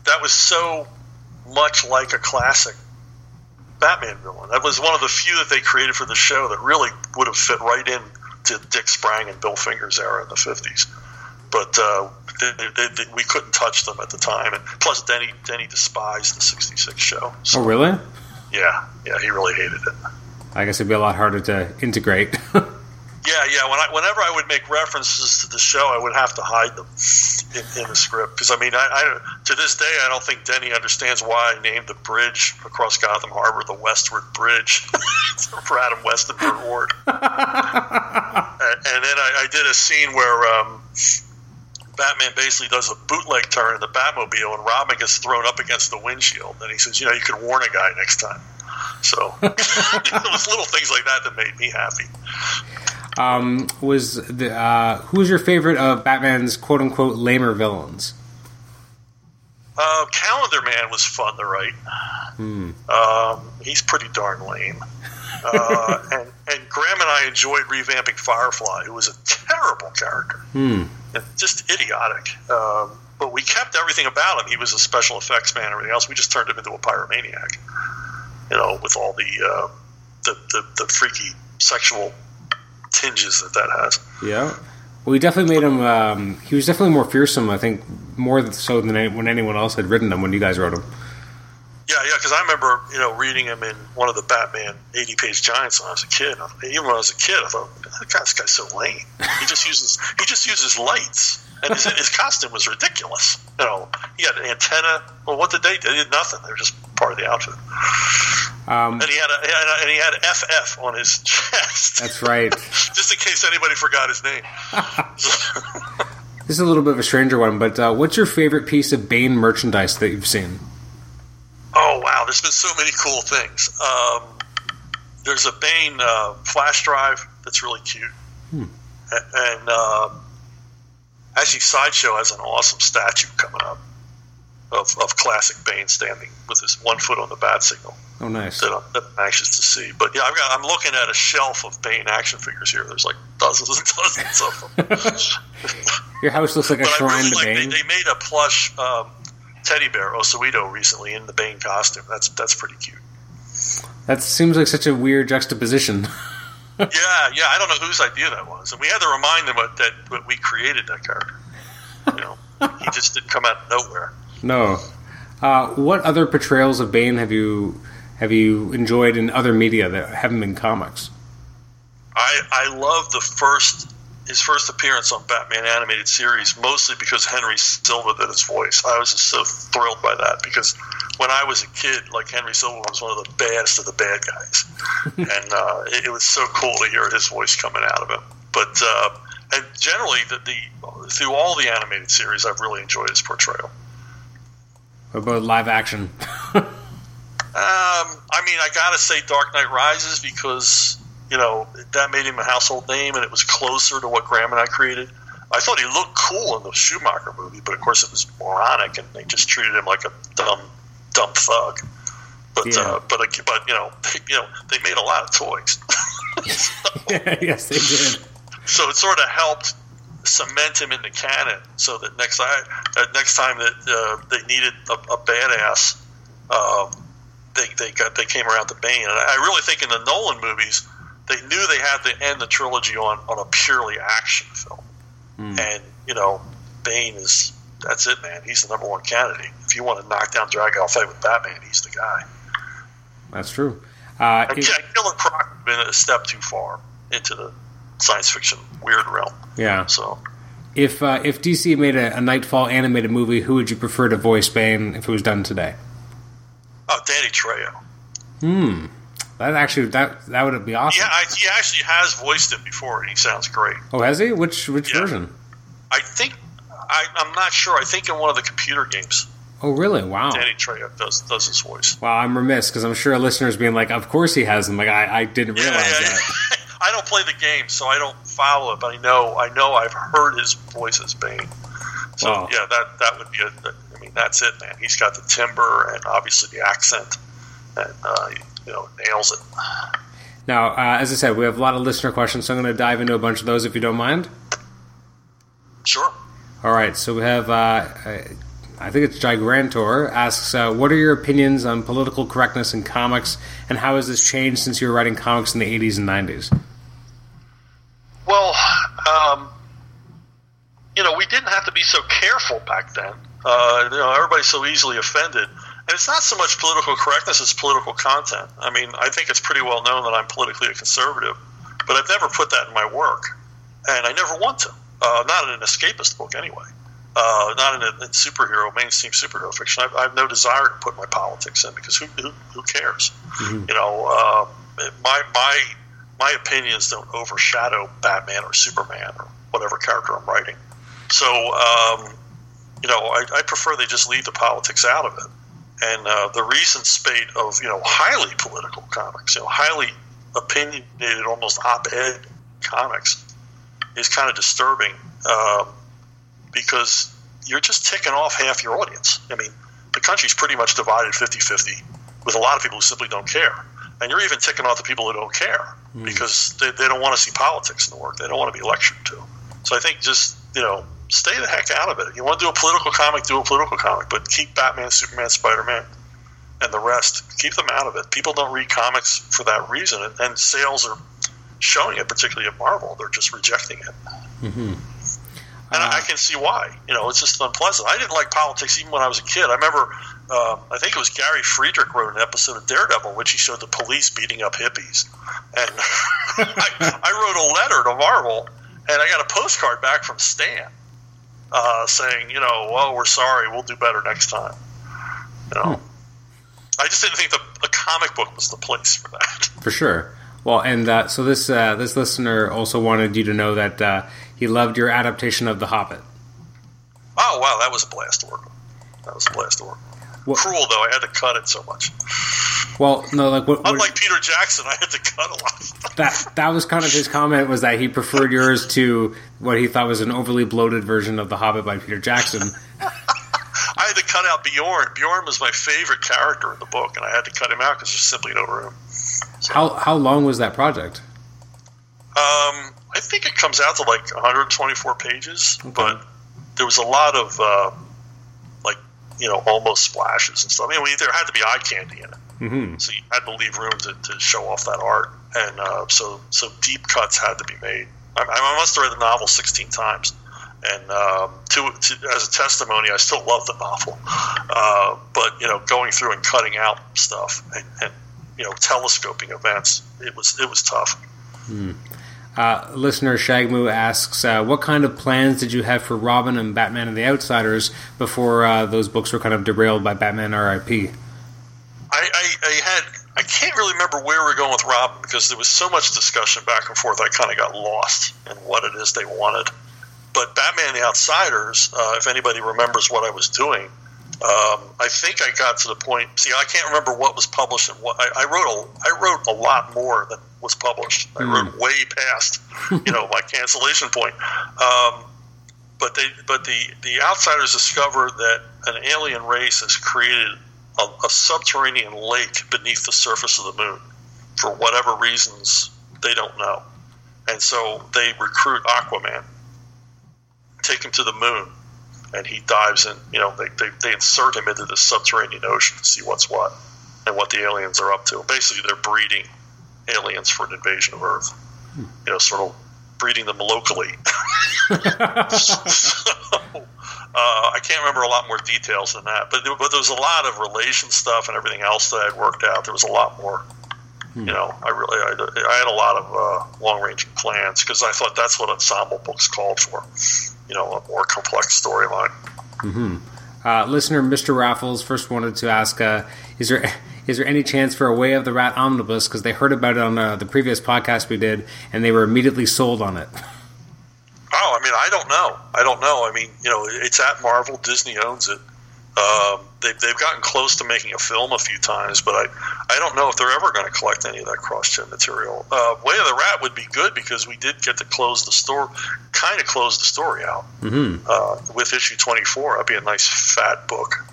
That was so much like a classic Batman villain. That was one of the few that they created for the show that really would have fit right in to Dick Sprang and Bill Finger's era in the 50s. But uh, they, they, they, we couldn't touch them at the time. And plus, Denny Denny despised the 66 show. So, oh, really? Yeah, yeah, he really hated it. I guess it'd be a lot harder to integrate. Yeah, yeah. When I, whenever I would make references to the show, I would have to hide them in, in the script because I mean, I, I, to this day, I don't think Denny understands why I named the bridge across Gotham Harbor the Westward Bridge for Adam West and Burt Ward. and, and, then I, I, did a scene where um, Batman basically does a bootleg turn in the Batmobile, and Robin gets thrown up against the windshield, and he says, "You know, you could warn a guy next time." So it was little things like that that made me happy. Um, was the uh, who was your favorite of Batman's quote unquote lamer villains? Uh, Calendar Man was fun to write. Hmm. Um, he's pretty darn lame. Uh, and, and Graham and I enjoyed revamping Firefly, who was a terrible character, hmm. and just idiotic. Um, but we kept everything about him. He was a special effects man. Everything else, we just turned him into a pyromaniac. You know, with all the uh, the, the, the freaky sexual tinges that that has. Yeah. Well, he definitely made him. Um, he was definitely more fearsome. I think more so than any, when anyone else had written him when you guys wrote him. Yeah, yeah. Because I remember, you know, reading him in one of the Batman eighty-page giants when I was a kid. Even when I was a kid, I thought, God, this guy's so lame. He just uses he just uses lights and his, his, costume was ridiculous. You know, he had an antenna. Well, what did they? They did nothing. They were just part of the outfit. Um, and he had a, and he had FF on his chest. That's right. just in case anybody forgot his name. this is a little bit of a stranger one, but uh, what's your favorite piece of Bane merchandise that you've seen? Oh wow, there's been so many cool things. Um, there's a Bane uh, flash drive that's really cute, hmm. and. Uh, Actually, Sideshow has an awesome statue coming up of, of classic Bane standing with his one foot on the bat signal. Oh, nice. That I'm, that I'm, anxious to see. But yeah, I've got, I'm looking at a shelf of Bane action figures here. There's like dozens and dozens of them. Your house looks like a shrine really to like, Bane. They, they, made a plush um, teddy bear, Osuito, recently in the Bane costume. That's that's pretty cute. That seems like such a weird juxtaposition. yeah, yeah. I don't know whose idea that was, and we had to remind them that, that we created that character. You know, he just didn't come out of nowhere. No. Uh, what other portrayals of Bane have you have you enjoyed in other media that haven't been comics? I I love the first his first appearance on Batman animated series, mostly because Henry Silva did his voice. I was just so thrilled by that because when I was a kid, like Henry Silva was one of the baddest of the bad guys, and uh, it, it, was so cool to hear his voice coming out of him. But uh, and generally, the, the through all the animated series, I've really enjoyed his portrayal. About live action? um, I mean, I gotta say Dark Knight Rises because you know, that made him a household name, and it was closer to what Graham and I created. I thought he looked cool in the Schumacher movie, but of course it was moronic, and they just treated him like a dumb, dumb thug. But yeah. uh, but but you know they, you know they made a lot of toys. so, yes, they did. So it sort of helped cement him in the canon, so that next time that next time that uh, they needed a, a badass, um, they they got they came around to Bane. And I really think in the Nolan movies they knew they had to end the trilogy on, on a purely action film. Mm. And, you know, Bane is, that's it, man. He's the number one candidate. If you want to knock down Drag-Out fight with Batman, he's the guy. That's true. Uh, it, Killer Croc has been a step too far into the science fiction weird realm. Yeah. So. If uh, if DC made a, a, Knightfall animated movie, who would you prefer to voice Bane if it was done today? Oh, Danny Trejo. Hmm. That actually that that would be awesome. Yeah, I, he actually has voiced it before, and he sounds great. Oh, has he? Which which Yeah. version? I think I, I'm not sure. I think in one of the computer games, Oh, really? Wow. Danny Trejo does does his voice. Wow, I'm remiss because I'm sure a listeners being like, "Of course he has them." Like, I, I didn't Yeah, realize yeah, that. I don't play the game, so I don't follow it. But I know I know I've heard his voice as Bane. So Wow. yeah, that that would be a. I mean, that's it, man. He's got the timber and obviously the accent, and uh, you know nails it. Now, uh, as I said, we have a lot of listener questions, so I'm going to dive into a bunch of those if you don't mind. Sure. All right, so we have, uh, uh, I think it's Gigantor, asks, uh, what are your opinions on political correctness in comics, and how has this changed since you were writing comics in the 80s and 90s? Well, um, you know, we didn't have to be so careful back then. Uh, you know, everybody's so easily offended. And it's not so much political correctness, it's political content. I mean, I think it's pretty well known that I'm politically a conservative, but I've never put that in my work. And I never want to. Uh, not in an escapist book, anyway. Uh, not in, a, in superhero, mainstream superhero fiction. I've, I have no desire to put my politics in because who, who, who cares? You know, um, my, my, my opinions don't overshadow Batman or Superman or whatever character I'm writing. So, um, you know, I, I prefer they just leave the politics out of it. And uh, the recent spate of you know highly political comics, you know, highly opinionated, almost op-ed comics, is kind of disturbing um, because you're just ticking off half your audience. I mean, the country's pretty much divided 50-50 with a lot of people who simply don't care. And you're even ticking off the people who don't care because they, they don't want to see politics in the work. They don't want to be lectured to. So I think just, you know, stay the heck out of it. You want to do a political comic, do a political comic, but keep Batman, Superman, Spider Man, and the rest. Keep them out of it. People don't read comics for that reason, and, and sales are showing it, particularly at Marvel. They're just rejecting it. Mm-hmm. And I, I can see why. You know, it's just unpleasant. I didn't like politics even when I was a kid. I remember, uh, I think it was Gary Friedrich wrote an episode of Daredevil which he showed the police beating up hippies. And I, I wrote a letter to Marvel, and I got a postcard back from Stan uh, saying, you know, well, we're sorry, we'll do better next time. You know, I just didn't think the, the comic book was the place for that. For sure. Well, and uh, so this uh, this listener also wanted you to know that uh, he loved your adaptation of The Hobbit. Oh wow, that was a blast to work. on. That was a blast to work. What- Cruel though, I had to cut it so much. Well, no, like what, what- Unlike Peter Jackson, I had to cut a lot. that that was kind of his comment was that he preferred yours to what he thought was an overly bloated version of The Hobbit by Peter Jackson. I had to cut out Beorn. Beorn was my favorite character in the book, and I had to cut him out because there's simply no room. How how long was that project? Um, I think it comes out to like 124 pages, but there was a lot of uh, like you know almost splashes and stuff. I mean, we, there had to be eye candy in it, hmm so you had to leave room to, to show off that art, and uh, so so deep cuts had to be made. I, I must have read the novel 16 times, and um, to, to as a testimony, I still love the novel, uh, but you know, going through and cutting out stuff and, and you know telescoping events, it was it was tough. Uh, listener Shagmu asks, uh, "What kind of plans did you have for Robin and Batman and the Outsiders before uh, those books were kind of derailed by Batman R.I.P.?" I, I, I had I can't really remember where we are going with Robin because there was so much discussion back and forth. I kind of got lost in what it is they wanted. But Batman: and The Outsiders, uh, if anybody remembers what I was doing, um, I think I got to the point. See, I can't remember what was published and what I, I wrote. A, I wrote a lot more than was published. I wrote way past, you know, my cancellation point. Um, but they, but the the outsiders discover that an alien race has created a, a subterranean lake beneath the surface of the moon for whatever reasons they don't know, and so they recruit Aquaman, take him to the moon, and he dives in. You know, they, they, they insert him into the subterranean ocean to see what's what and what the aliens are up to. Basically, they're breeding aliens for an invasion of Earth. You know, sort of breeding them locally. so, uh, I can't remember a lot more details than that, but but there was a lot of relation stuff and everything else that I'd worked out. There was a lot more. You know, I really I, I had a lot of uh, long ranging plans because I thought that's what ensemble books called for. You know, a more complex storyline. Mm-hmm. Uh, listener Mr. Raffles first wanted to ask: uh, Is there is there any chance for a Way of the Rat omnibus? Because they heard about it on uh, the previous podcast we did, and they were immediately sold on it. Oh, I mean, I don't know. I don't know. I mean, you know, it's at Marvel. Disney owns it. Um, they've, they've gotten close to making a film a few times, but I, I don't know if they're ever going to collect any of that CrossGen material. Uh, Way of the Rat would be good because we did get to close the story, kind of close the story out mm-hmm. uh, with issue 24. That'd be a nice fat book.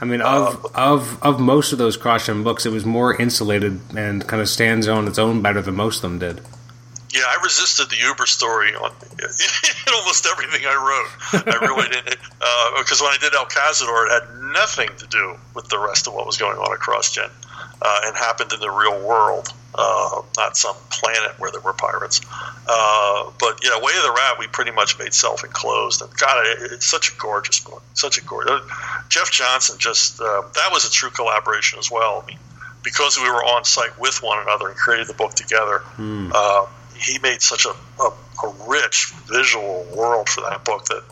I mean, of, uh, of of most of those CrossGen books, it was more insulated and kind of stands on its own better than most of them did. Yeah, I resisted the Uber story on in almost everything I wrote. I really didn't, because uh, when I did El Cazador, it had nothing to do with the rest of what was going on across Gen, uh, and happened in the real world, uh, not some planet where there were pirates. Uh, but yeah, Way of the Rat, we pretty much made self-enclosed, and God, it, it's such a gorgeous book, such a gorgeous. Jeff Johnson just uh, that was a true collaboration as well. I mean, because we were on site with one another and created the book together. Mm he made such a, a, a, rich visual world for that book that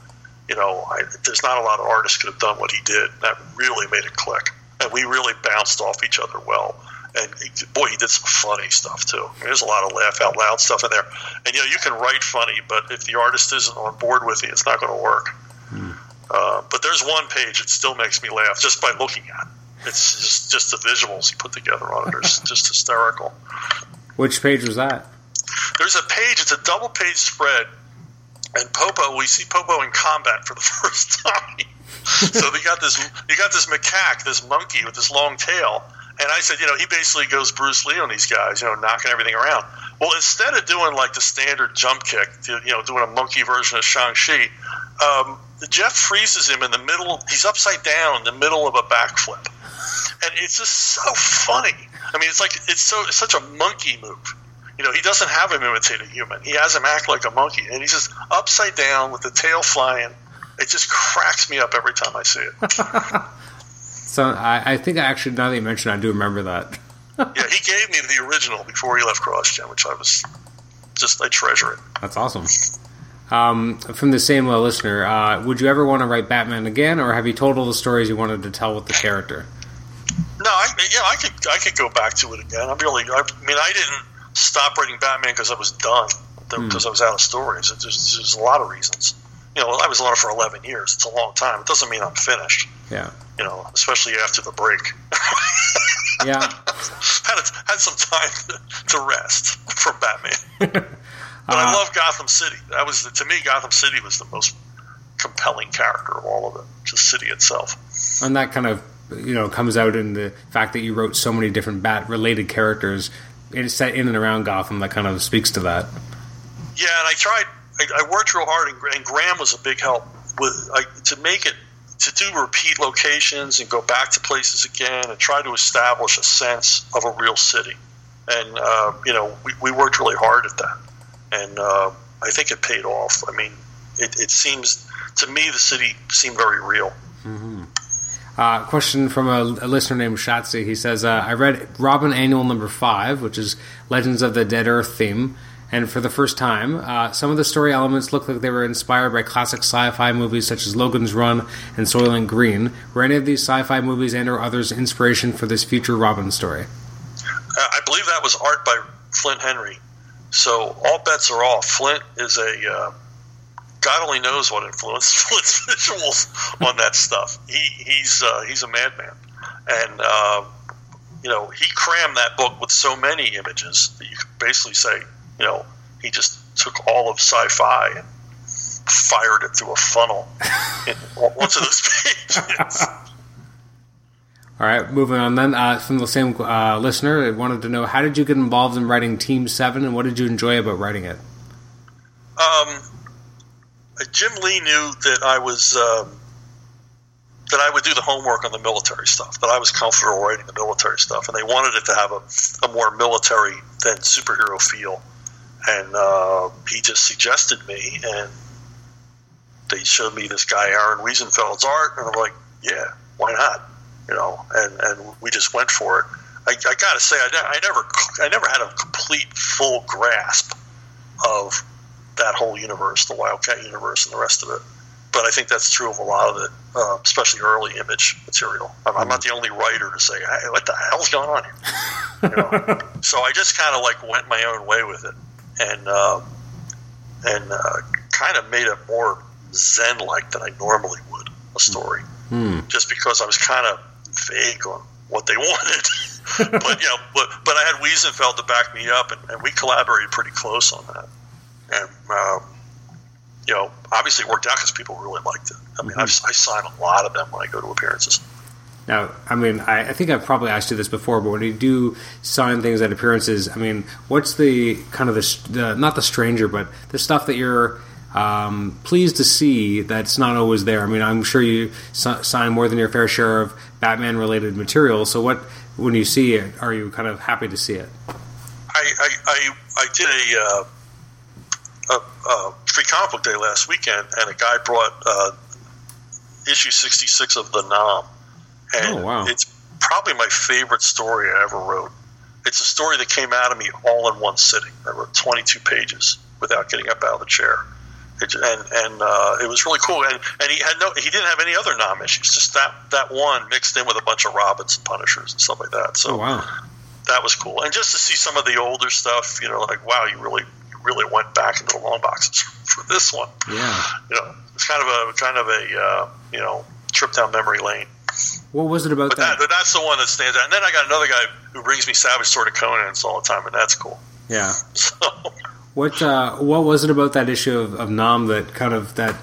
you know I, there's not a lot of artists could have done what he did. That really made it click, and we really bounced off each other well. And boy, he did some funny stuff too. There's a lot of laugh out loud stuff in there. And you know, you can write funny, but if the artist isn't on board with you, it's not going to work. Hmm. Uh, but there's one page that still makes me laugh just by looking at it. It's just, just the visuals he put together on it are just hysterical. Which page was that? There's a page. It's a double page spread, and Popo. We see Popo in combat for the first time. so they got this. You got this macaque, this monkey with this long tail. And I said, you know, he basically goes Bruce Lee on these guys, you know, knocking everything around. Well, instead of doing like the standard jump kick, you know, doing a monkey version of Shang-Chi, um, Jeff freezes him in the middle. He's upside down in the middle of a backflip. And it's just so funny. I mean, it's like, it's so, it's such a monkey move. You know, he doesn't have him imitate a human. He has him act like a monkey, and he's just upside down with the tail flying. It just cracks me up every time I see it. so I, I, think I actually, now that you mention, it, I do remember that. yeah, he gave me the original before he left CrossGen, which I was just I treasure it. That's awesome. Um, from the same listener, uh, would you ever want to write Batman again, or have you told all the stories you wanted to tell with the character? No, I, yeah, I could I could go back to it again. I'm really, I mean, I didn't stopped writing Batman because I was done, because mm. I was out of stories. There's, there's a lot of reasons. You know, I was on it for 11 years. It's a long time. It doesn't mean I'm finished. Yeah. You know, especially after the break. yeah. had, a, had some time to rest from Batman. but uh, I love Gotham City. That was to me, Gotham City was the most compelling character of all of it. Just city itself. And that kind of you know comes out in the fact that you wrote so many different bat related characters it's set in and around Gotham that kind of speaks to that. Yeah, and I tried. I, I worked real hard, and, and Graham was a big help with I, to make it to do repeat locations and go back to places again and try to establish a sense of a real city. And uh, you know, we, we worked really hard at that, and uh, I think it paid off. I mean, it, it seems to me the city seemed very real. Mm-hmm. Uh, question from a, a, listener named Shatsi. He says, uh, I read Robin Annual number five, which is Legends of the Dead Earth theme, and for the first time, uh, some of the story elements look like they were inspired by classic sci-fi movies such as Logan's Run and Soylent Green. Were any of these sci-fi movies and or others inspiration for this future Robin story? Uh, I believe that was art by Flint Henry. So all bets are off. Flint is a uh, God only knows what influenced Flint's visuals on that stuff. He, he's uh, he's a madman, and uh, you know he crammed that book with so many images that you could basically say, you know, he just took all of sci-fi and fired it through a funnel in once of those pages. All right, moving on then. Uh, from the same uh, listener, I wanted to know how did you get involved in writing Team Seven, and what did you enjoy about writing it? Um, Jim Lee knew that I was um, that I would do the homework on the military stuff. That I was comfortable writing the military stuff, and they wanted it to have a, a more military than superhero feel. And uh, he just suggested me, and they showed me this guy Aaron Wiesenfeld's art, and I'm like, yeah, why not? You know, and and we just went for it. I, I got to say, I, I never I never had a complete full grasp of that whole universe, the Wildcat universe, and the rest of it. But I think that's true of a lot of it. uh, especially early image material. I'm, I'm, not the only writer to say, "Hey, what the hell's going on here?" You know? so I just kind of like went my own way with it, and um, and uh, kind of made it more zen-like than I normally would a story, hmm. just because I was kind of vague on what they wanted. but you know, but but I had Wiesenfeld to back me up, and, and we collaborated pretty close on that. And um, you know, obviously it worked out because people really liked it. I mean, mm-hmm. I sign a lot of them when I go to appearances. Now, I mean, I, I, think I've probably asked you this before, but when you do sign things at appearances, I mean, what's the kind of the, the not the stranger, but the stuff that you're um, pleased to see that's not always there? I mean, I'm sure you sign more than your fair share of Batman related material. So, what when you see it, are you kind of happy to see it? I I, I, I did a. Uh a, a free comic book day last weekend, and a guy brought uh, issue 66 of the Nam. And oh, wow. it's probably my favorite story I ever wrote. It's a story that came out of me all in one sitting. I wrote 22 pages without getting up out of the chair. It, and and uh, it was really cool. And, and he had no, he didn't have any other Nam issues. Just that that one mixed in with a bunch of Robins and Punishers and stuff like that. So oh, wow. that was cool. And just to see some of the older stuff, you know, like wow, you really really went back into the long boxes for this one. Yeah, you know, it's kind of a kind of a uh, you know trip down memory lane. What was it about but that? that? That's the one that stands out. And then I got another guy who brings me Savage Sword of Conans all the time, and that's cool. Yeah. So. What uh, what was it about that issue of, of Nam that kind of that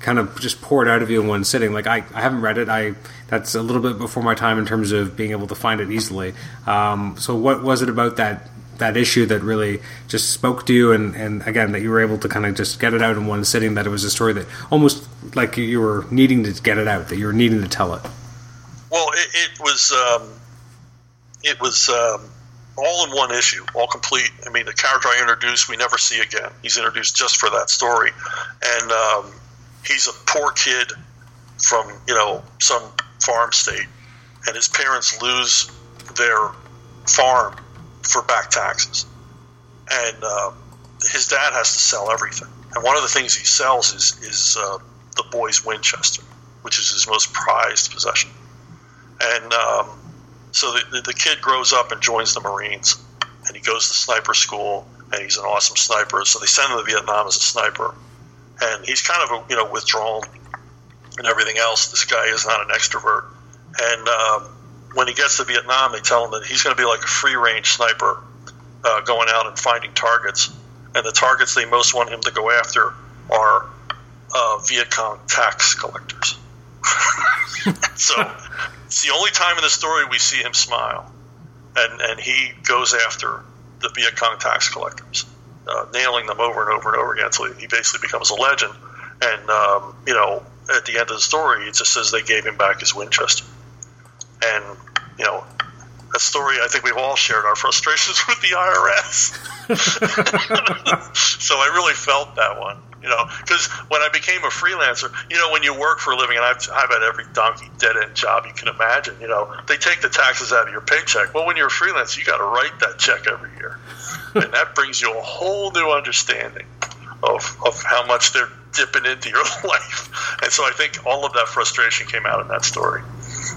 kind of just poured out of you in one sitting? Like I, I haven't read it. I that's a little bit before my time in terms of being able to find it easily. Um, so what was it about that that issue that really just spoke to you and, and again that you were able to kind of just get it out in one sitting that it was a story that almost like you were needing to get it out that you were needing to tell it? Well it, it was um, it was um, all in one issue all complete. I mean the character i introduced we never see again. He's introduced just for that story. And um, he's a poor kid from you know some farm state. And his parents lose their farm for back taxes. And uh, his dad has to sell everything. And one of the things he sells is, is uh, the boy's Winchester, which is his most prized possession. And um, so the, the kid grows up and joins the Marines. And he goes to sniper school, and he's an awesome sniper. So they send him to Vietnam as a sniper. And he's kind of, a you know, withdrawn and everything else. This guy is not an extrovert. And um, when he gets to Vietnam, they tell him that he's going to be like a free range sniper uh, going out and finding targets. And the targets they most want him to go after are uh, Viet Cong tax collectors. so it's the only time in the story we see him smile. And, and he goes after the Viet Cong tax collectors, uh, nailing them over and over and over again until he basically becomes a legend. And, um, you know, at the end of the story, it just says they gave him back his Winchester. And you know, a story I think we've all shared our frustrations with the IRS. so I really felt that one, you know, because when I became a freelancer, you know, when you work for a living, and I've, I've had every donkey dead end job you can imagine, you know, they take the taxes out of your paycheck. Well, when you're a freelancer, you got to write that check every year. and that brings you a whole new understanding of, of how much they're dipping into your life. And so I think all of that frustration came out in that story.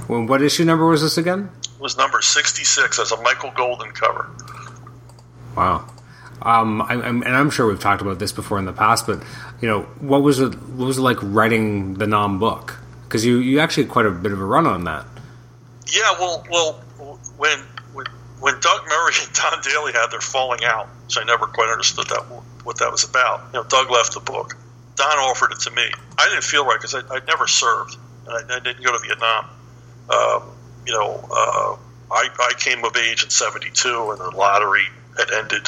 Well, what issue number was this again? It was number 66 as a Michael Golden cover. Wow. Um, I, and I'm sure we've talked about this before in the past, but you know, what was it? What was it like writing the Nam book? Because you you actually had quite a bit of a run on that. Yeah, well, well, when when, when Doug Murray and Don Daley had their falling out, which I never quite understood that what that was about. You know, Doug left the book. Don offered it to me. I didn't feel right because I'd never served and I, I didn't go to Vietnam. Um, you know, uh, I, I came of age in '72, and the lottery had ended.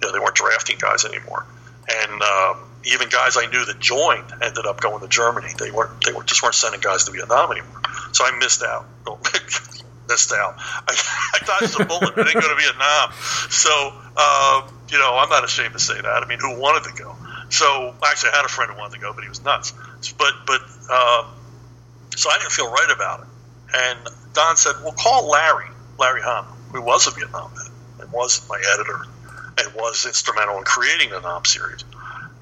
You know, they weren't drafting guys anymore, and um, even guys I knew that joined ended up going to Germany. They weren't. They were just weren't sending guys to Vietnam anymore. So I missed out. missed out. I, I dodged a bullet. I didn't go to Vietnam. So uh, you know, I'm not ashamed to say that. I mean, who wanted to go? So actually, I had a friend who wanted to go, but he was nuts. But but um, so I didn't feel right about it. And Don said, "Well, call Larry, Larry Hama, who was a Vietnam vet and was my editor and was instrumental in creating the Nam series."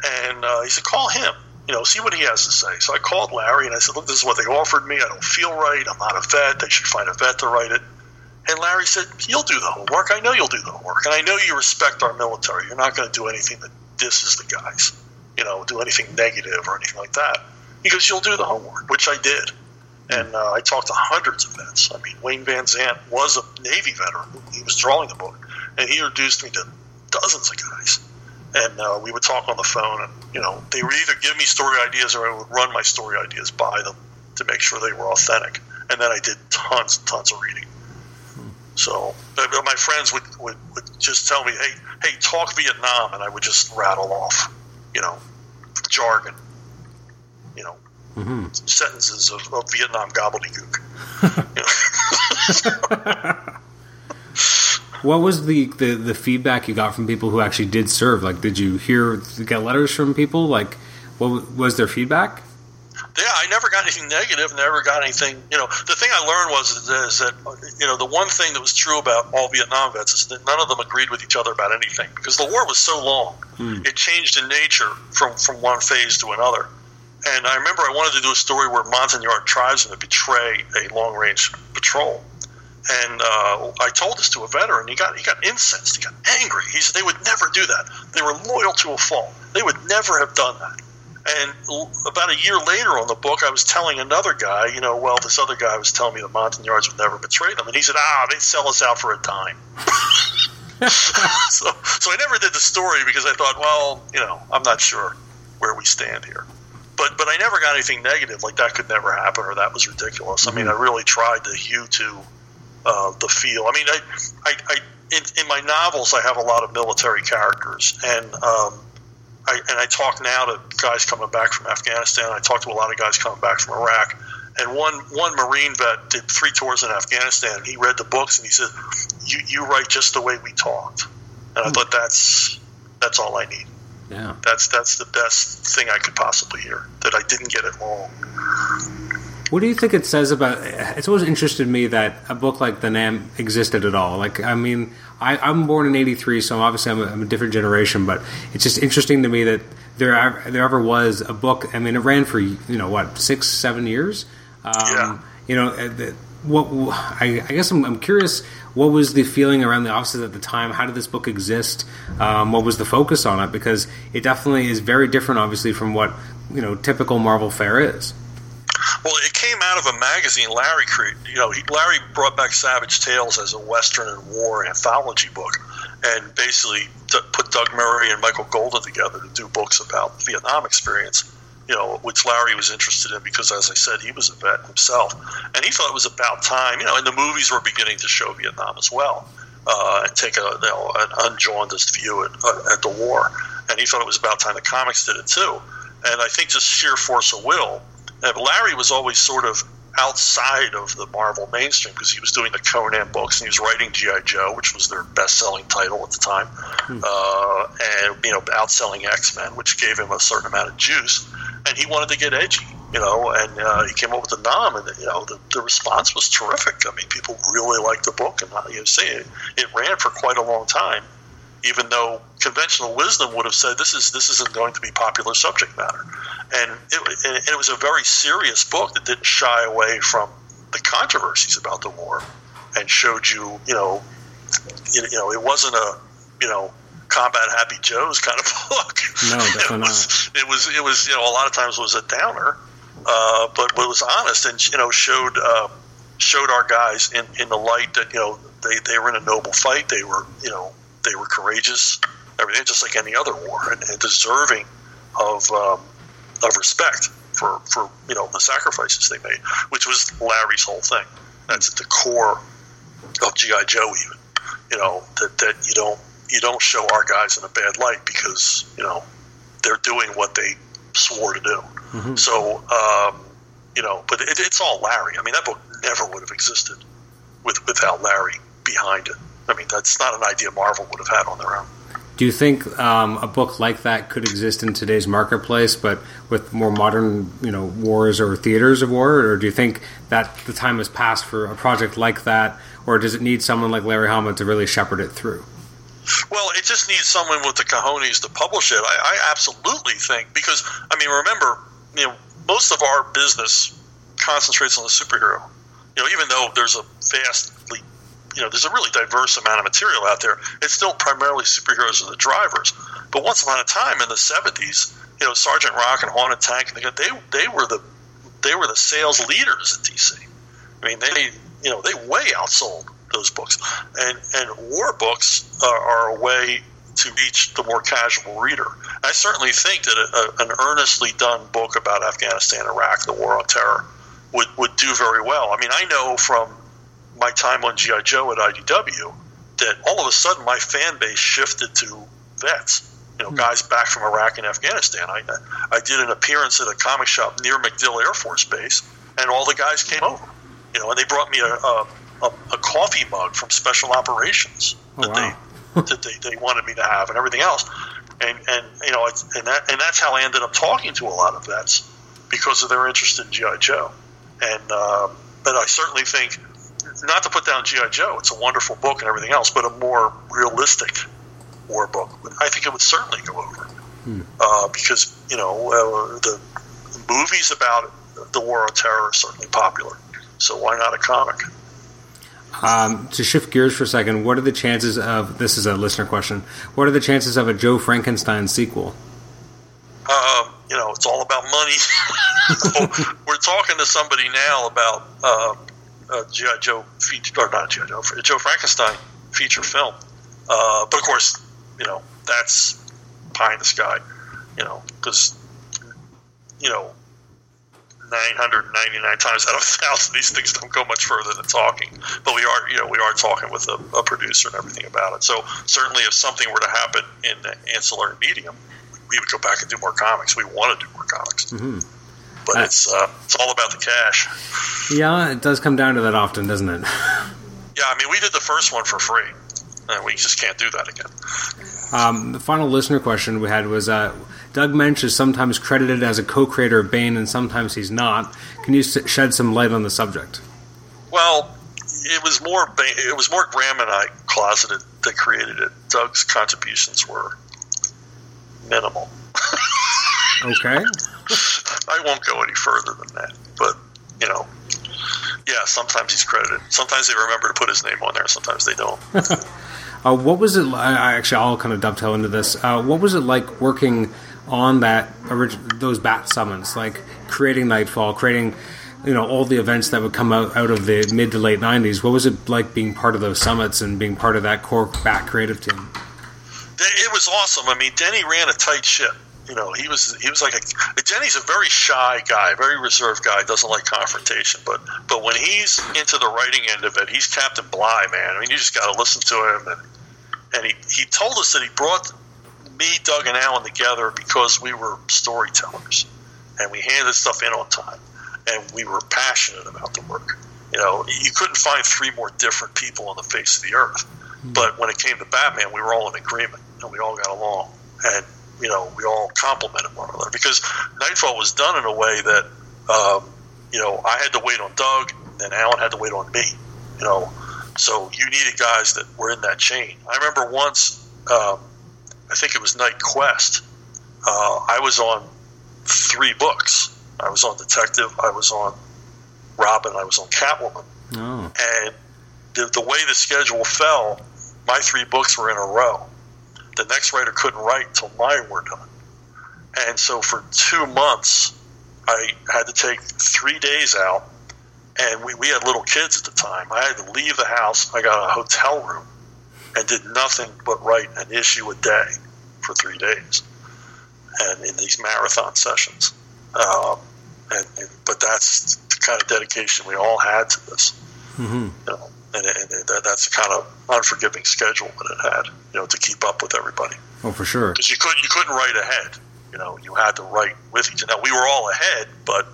And uh, he said, "Call him." you know, see what he has to say. So I called Larry and I said, look, this is what they offered me. I don't feel right. I'm not a vet. They should find a vet to write it. And Larry said, you'll do the homework. I know you'll do the homework. And I know you respect our military. You're not going to do anything that disses the guys, you know, do anything negative or anything like that. He goes, you'll do the homework, which I did. And uh, I talked to hundreds of vets. I mean, Wayne Vansant was a Navy veteran. He was drawing the book. And he introduced me to dozens of guys and uh, we would talk on the phone. And you know, they would either give me story ideas or I would run my story ideas by them to make sure they were authentic. And then I did tons and tons of reading. So my friends would, would, would just tell me, "Hey, hey, talk Vietnam," and I would just rattle off, you know, jargon, you know, mm-hmm. sentences of, of Vietnam gobbledygook. What was the, the, the feedback you got from people who actually did serve? Like, did you hear get letters from people? Like, what was their feedback? Yeah, I never got anything negative. Never got anything. You know, the thing I learned was is that you know the one thing that was true about all Vietnam vets is that none of them agreed with each other about anything because the war was so long. Hmm. It changed in nature from from one phase to another. And I remember I wanted to do a story where Montagnard tribesmen betray a long range patrol and uh, I told this to a veteran. He got he got incensed. He got angry. He said they would never do that. They were loyal to a fault. They would never have done that. And about a year later on the book, I was telling another guy, you know, well, this other guy was telling me the Montagnards would never betray them, and he said, ah, they'd sell us out for a dime. so, so I never did the story because I thought, well, you know, I'm not sure where we stand here. But but I never got anything negative like that could never happen or that was ridiculous. I mean, mm-hmm. I really tried to hew to uh, the feel. I mean, I, I, I in, in, my novels, I have a lot of military characters, and um, I, and I talk now to guys coming back from Afghanistan. I talk to a lot of guys coming back from Iraq. And one one Marine vet did three tours in Afghanistan. He read the books and he said, "You you write just the way we talked." And I hmm. thought that's that's all I need. Yeah, that's that's the best thing I could possibly hear. That I didn't get it wrong. What do you think it says about? It's always interested me that a book like the Nam existed at all. Like, I mean, I, am born in '83, so obviously I'm a, I'm a, different generation. But it's just interesting to me that there there ever was a book. I mean, it ran for you know what six, seven years. Um, yeah. You know, uh, what I, I guess I'm, I'm, curious. What was the feeling around the offices at the time? How did this book exist? Um, what was the focus on it? Because it definitely is very different, obviously, from what you know typical Marvel fare is. Well, it came out of a magazine Larry created. You know, he, Larry brought back Savage Tales as a Western and war anthology book, and basically put Doug Murray and Michael Golden together to do books about the Vietnam experience. You know, which Larry was interested in because, as I said, he was a vet himself, and he thought it was about time. You know, and the movies were beginning to show Vietnam as well, uh, and take a you know, an unjaundiced view at, uh, at the war. And he thought it was about time the comics did it too. And I think just sheer force of will Larry was always sort of outside of the Marvel mainstream because he was doing the Conan books and he was writing GI Joe, which was their best-selling title at the time, hmm. uh, and you know, outselling X Men, which gave him a certain amount of juice. And he wanted to get edgy, you know, and uh, he came up with the Nam, and you know, the, the response was terrific. I mean, people really liked the book, and uh, you know, say it, it ran for quite a long time even though conventional wisdom would have said this is this isn't going to be popular subject matter, and it, and it was a very serious book that didn't shy away from the controversies about the war, and showed you you know you know it wasn't a you know combat happy joe's kind of book no definitely it was not. it was it was you know a lot of times was a downer uh, but it was honest and you know showed uh, showed our guys in, in the light that you know they, they were in a noble fight they were you know they were courageous, everything just like any other war, and, and deserving of um, of respect for for you know the sacrifices they made, which was Larry's whole thing. That's at the core of GI Joe, even you know that that you don't you don't show our guys in a bad light because you know they're doing what they swore to do. Mm-hmm. So um, you know, but it, it's all Larry. I mean, that book never would have existed with without Larry behind it. I mean, that's not an idea Marvel would have had on their own. Do you think um, a book like that could exist in today's marketplace, but with more modern, you know, wars or theaters of war, or do you think that the time has passed for a project like that, or does it need someone like Larry Hama to really shepherd it through? Well, it, just needs someone with the cojones to publish it. I, I absolutely think because I mean, remember, you know, most of our business concentrates on the superhero. You know, even though there's a vastly, you know, there's a really diverse amount of material out there, it's still primarily superheroes are the drivers. But once upon a time in the '70s, you know, Sergeant Rock and Haunted Tank, they they were the they were the sales leaders at DC. I mean, they you know they way outsold those books, and and war books are, are a way to reach the more casual reader. I certainly think that a, a, an earnestly done book about Afghanistan, Iraq, the war on terror would would do very well. I mean, I know from my time on GI Joe at IDW that all of a sudden my fan base shifted to vets you know, hmm. guys back from Iraq and Afghanistan. I, I did an appearance at a comic shop near MacDill Air Force Base, and all the guys came over. You know, and they brought me a, a, a, a coffee mug from Special Operations Oh, that wow. they that they, they wanted me to have, and everything else. And and you know, it's, and that and that's how I ended up talking to a lot of vets because of their interest in GI Joe. And um, but I certainly think not to put down GI Joe, it's a wonderful book and everything else, but a more realistic war book, I think it would certainly go over. Uh, because you know uh, the movies about the war on terror are certainly popular. So why not a comic? Um, to shift gears for a second, what are the chances of this is a listener question? What are the chances of a Joe Frankenstein sequel? Um, you know, it's all about money. We're talking to somebody now about uh, uh, GI Joe feature, or not GI Joe, Joe Frankenstein feature film. Uh, but of course, you know that's pie in the sky. You know, because you know. 999 times out of a thousand, these things don't go much further than talking. But we are, you know, we are talking with a, a producer and everything about it. So certainly, if something were to happen in the ancillary medium, we would go back and do more comics. We want to do more comics, but Uh, it's uh, it's all about the cash. Yeah, it does come down to that often, doesn't it? Yeah, I mean, we did the first one for free, and we just can't do that again. Um, the final listener question we had was uh, Doug Moench is sometimes credited as a co-creator of Bane, and sometimes he's not. Can you shed some light on the subject? Well, it was more it was more Graham and I closeted that created it. Doug's contributions were minimal. Okay. I won't go any further than that, but you know, yeah, sometimes he's credited. Sometimes they remember to put his name on there. Sometimes they don't. Uh, what was it? li- I actually, I'll kind of dovetail into this. Uh, what was it like working on that orig- those bat summons, like creating Knightfall, creating you know all the events that would come out out of the mid to late '90s? What was it like being part of those summits and being part of that core bat creative team? It was awesome. I mean, Denny ran a tight ship. You know, he was he was like a Denny's a very shy guy, very reserved guy, doesn't like confrontation. But but when he's into the writing end of it, he's Captain Bligh, man. I mean, you just got to listen to him. And and he he told us that he brought me, Doug, and Alan together because we were storytellers, and we handed stuff in on time, and we were passionate about the work. You know, you couldn't find three more different people on the face of the earth. But when it came to Batman, we were all in agreement and we all got along. And, you know, we all complimented one another because Knightfall was done in a way that, um, you know, I had to wait on Doug and Alan had to wait on me, you know. So you needed guys that were in that chain. I remember once, um, I think it was KnightQuest, uh, I was on three books. I was on Detective, I was on Robin, I was on Catwoman Oh, and the, the way the schedule fell, my three books were in a row. The next writer couldn't write till mine were done, and so for two months, I had to take three days out. And we, we had little kids at the time. I had to leave the house. I got a hotel room and did nothing but write an issue a day for three days, and in these marathon sessions. Um, and, and but that's the kind of dedication we all had to this hmm you know, and, and that, that's the kind of unforgiving schedule that it had, you know, to keep up with everybody. oh for sure. Because you couldn't you couldn't write ahead, you know, you had to write with each other. Now we were all ahead, but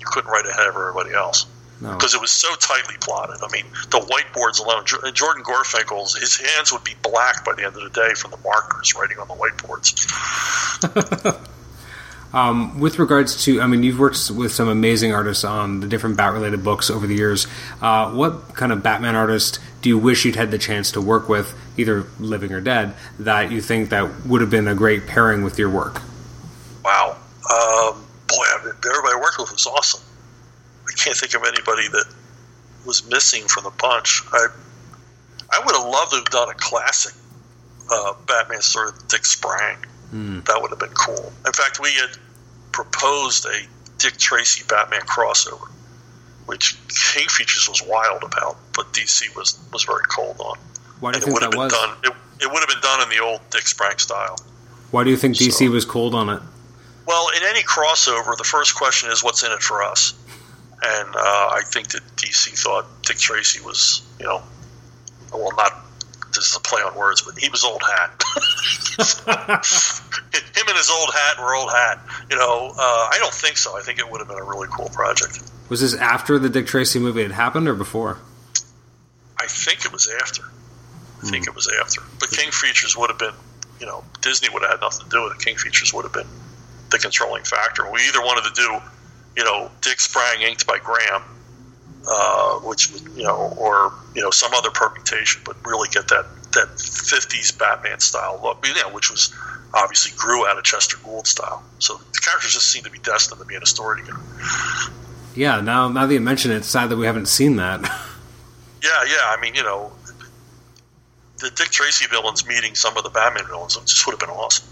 you couldn't write ahead of everybody else No. because it was so tightly plotted. I mean, the whiteboards alone. Jordan Gorfinkel's his hands would be black by the end of the day from the markers writing on the whiteboards. Um, with regards to, I mean, you've worked with some amazing artists on the different Bat-related books over the years. Uh, what kind of Batman artist do you wish you'd had the chance to work with, either living or dead, that you think that would have been a great pairing with your work? Wow, um, boy, everybody I worked with was awesome. I can't think of anybody that was missing from the bunch. I I would have loved to have done a classic uh, Batman story with Dick Sprang. Mm. That would have been cool. In fact, we had proposed a Dick Tracy Batman crossover, which King Features was wild about, but DC was was very cold on. Why do you and think that was? Done, it, it, would have been done in the old Dick Sprang style. Why do you think DC so, was cold on it? Well, in any crossover, the first question is what's in it for us, and uh, I think that DC thought Dick Tracy was, you know, well, not this is a play on words, but he was old hat. Him and his old hat were old hat. You know, uh, I don't think so. I think it would have been a really cool project. Was this after the Dick Tracy movie had happened or before? I think it was after. I think mm. it was after. But King Features would have been, you know, Disney would have had nothing to do with it. King Features would have been the controlling factor. We either wanted to do, you know, Dick Sprang inked by Graham, uh, which you know, or you know, some other permutation, but really get that that '50s Batman style look, you know, which was obviously grew out of Chester Gould style. So the characters just seem to be destined to be in a story together. Yeah, now now that you mention it, it's sad that we haven't seen that. yeah, yeah. I mean, you know, the Dick Tracy villains meeting some of the Batman villains just would have been awesome.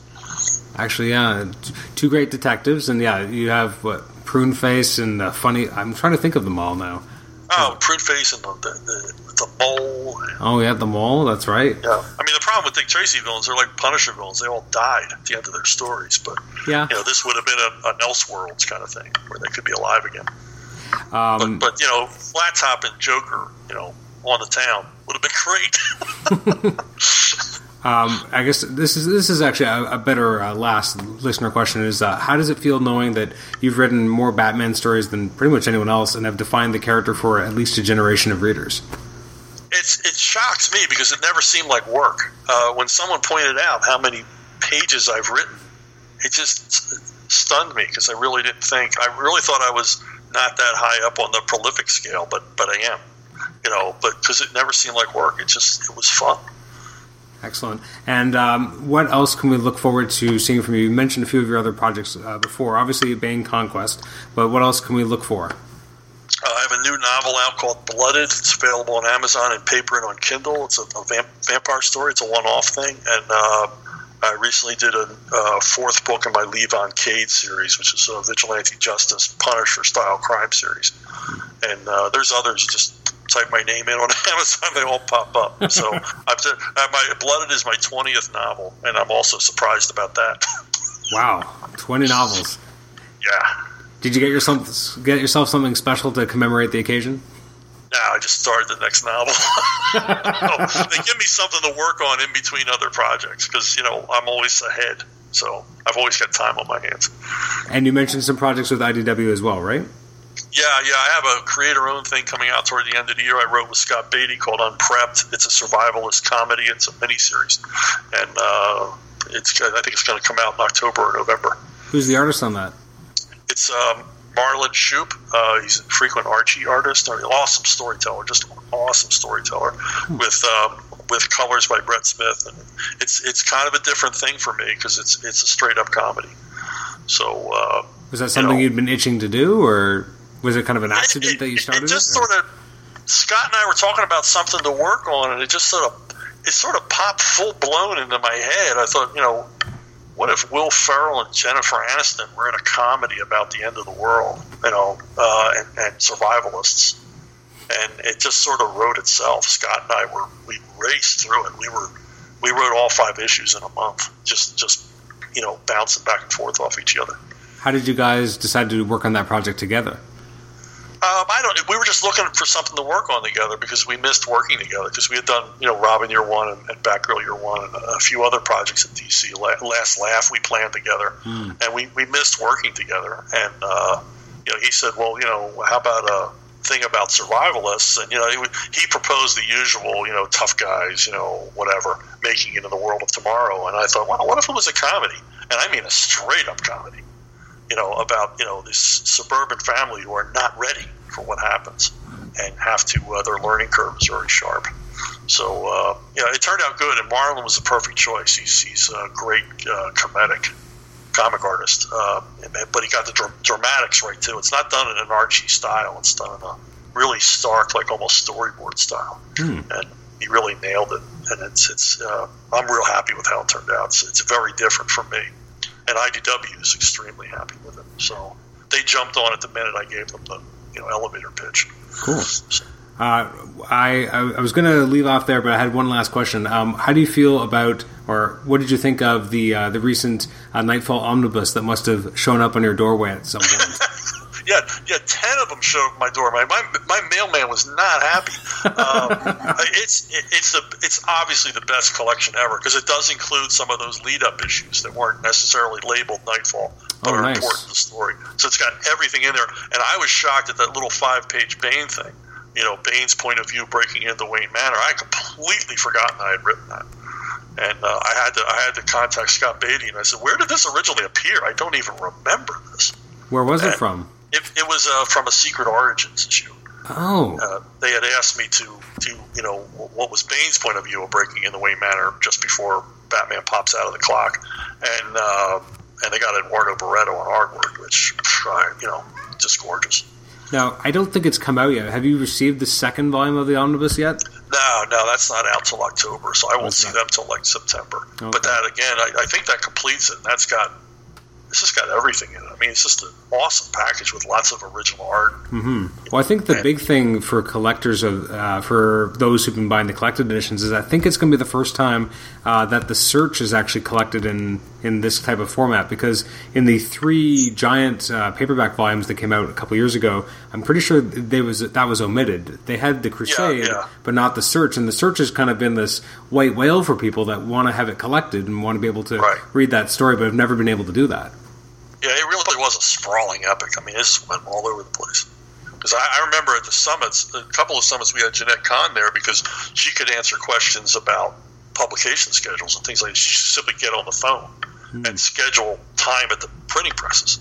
Actually, yeah, two great detectives, and yeah, you have what Prune Face and uh, Funny. I'm trying to think of them all now. Oh, Prune Face and the, the, the mole. Oh, yeah, the mole. That's right. Yeah, I mean the problem with Dick Tracy villains, they're like Punisher villains. They all died at the end of their stories, but yeah, you know this would have been a, an Elseworlds kind of thing where they could be alive again. Um, but, but you know, Flat Top and Joker, you know, on the town would have been great. Um, I guess this is this is actually a, a better uh, last listener question is uh, how does it feel knowing that you've written more Batman stories than pretty much anyone else and have defined the character for at least a generation of readers? It's it shocks me because it never seemed like work. Uh, when someone pointed out how many pages I've written, it just stunned me because I really didn't think I really thought I was not that high up on the prolific scale, but but I am, you know. But because it never seemed like work, it just it was fun. Excellent. And um, what else can we look forward to seeing from you? You mentioned a few of your other projects uh, before, obviously Bane Conquest, but what else can we look for? Uh, I have a new novel out called Blooded. It's available on Amazon and paper and on Kindle. It's a, a vamp- vampire story. It's a one-off thing, and uh, I recently did a uh, fourth book in my Levon Cade series, which is a vigilante justice Punisher style crime series. And uh, there's others. Just type my name in on Amazon, they all pop up. So I've done, uh, my Blooded is my twentieth novel, and I'm also surprised about that. wow, twenty novels. Yeah. Did you get yourself get yourself something special to commemorate the occasion? No, I just started the next novel. oh, they give me something to work on in between other projects because you know I'm always ahead, so I've always got time on my hands. And you mentioned some projects with IDW as well, right? Yeah, yeah. I have a creator-owned thing coming out toward the end of the year. I wrote with Scott Beatty called Unprepped. It's a survivalist comedy. It's a miniseries, and uh, it's I think it's going to come out in October or November. Who's the artist on that? It's um, Marlon Shoop. Uh, he's a frequent Archie artist. An awesome storyteller, just an awesome storyteller hmm. with um, with colors by Brett Smith, and it's it's kind of a different thing for me because it's it's a straight up comedy. So. Uh, was that something you know, you'd been itching to do, or was it kind of an accident it, that you started? It just sort of Scott and I were talking about something to work on, and it just sort of it sort of popped full blown into my head. I thought, you know, what if Will Ferrell and Jennifer Aniston were in a comedy about the end of the world, you know, uh, and, and survivalists? And it just sort of wrote itself. Scott and I were we raced through it. We were we wrote all five issues in a month, just just you know bouncing back and forth off each other. How did you guys decide to work on that project together? Um, I don't. We were just looking for something to work on together because we missed working together because we had done, you know, Robin Year One and, and Batgirl Year One and a few other projects at DC. Last Laugh we planned together, hmm. and we, we missed working together. And uh, you know, he said, "Well, you know, how about a thing about survivalists?" And you know, he, he proposed the usual, you know, tough guys, you know, whatever, making it in the world of tomorrow. And I thought, well, what if it was a comedy? And I mean a straight up comedy you know, about you know this suburban family who are not ready for what happens and have to uh, their learning curve is very sharp. So uh, yeah, it turned out good, and Marlon was the perfect choice. He's he's a great uh, comedic comic artist, uh, but he got the dr- dramatics right too. It's not done in an Archie style; it's done in a really stark, like almost storyboard style, Hmm. and he really nailed it. And it's it's uh, I'm real happy with how it turned out. It's, it's very different from me, and IDW is extremely happy with it. So they jumped on it the minute I gave them the you know elevator pitch. Cool. Uh, I, I I was going to leave off there, but I had one last question. Um, how do you feel about, or what did you think of the uh, the recent uh, Knightfall omnibus that must have shown up on your doorway at some point? Yeah, yeah, ten of them showed up at my door. My my, my mailman was not happy. Um, it's it, it's the it's obviously the best collection ever because it does include some of those lead up issues that weren't necessarily labeled Knightfall but Oh, are nice. important to the story. So it's got everything in there. And I was shocked at that little five page Bane thing. You know, Bane's point of view breaking into Wayne Manor. I had completely forgotten I had written that. And uh, I had to I had to contact Scott Beatty and I said, "Where did this originally appear? I don't even remember this." Where was it from? It, it was uh, from a Secret Origins issue. Oh, Uh, they had asked me to, to, you know, what was Bane's point of view of breaking in the Wayne Manor just before Batman pops out of the clock, and uh, and they got Eduardo Barreto on artwork, which, you know, just gorgeous. now I don't think it's come out yet. Have you received the second volume of the omnibus yet? No, no, that's not out till October, so I won't That's see not- them till like September. Okay. But that again, I, I think that completes it. That's got, it's just got everything in it. I mean, it's just an awesome package with lots of original art. Well, I think the big thing for collectors of uh, for those who've been buying the collected editions is I think it's going to be the first time uh, that the search is actually collected in in this type of format because in the three giant uh, paperback volumes that came out a couple years ago, I'm pretty sure they was that was omitted. They had the Crusade, yeah. but not the search, and the search has kind of been this white whale for people that want to have it collected and want to be able to Right. read that story, but have never been able to do that. Yeah, it really was a sprawling epic. I mean, it just went all over the place. Because I, I remember at the summits, a couple of summits, we had Jenette Kahn there because she could answer questions about publication schedules and things like that. She should simply get on the phone hmm. and schedule time at the printing presses.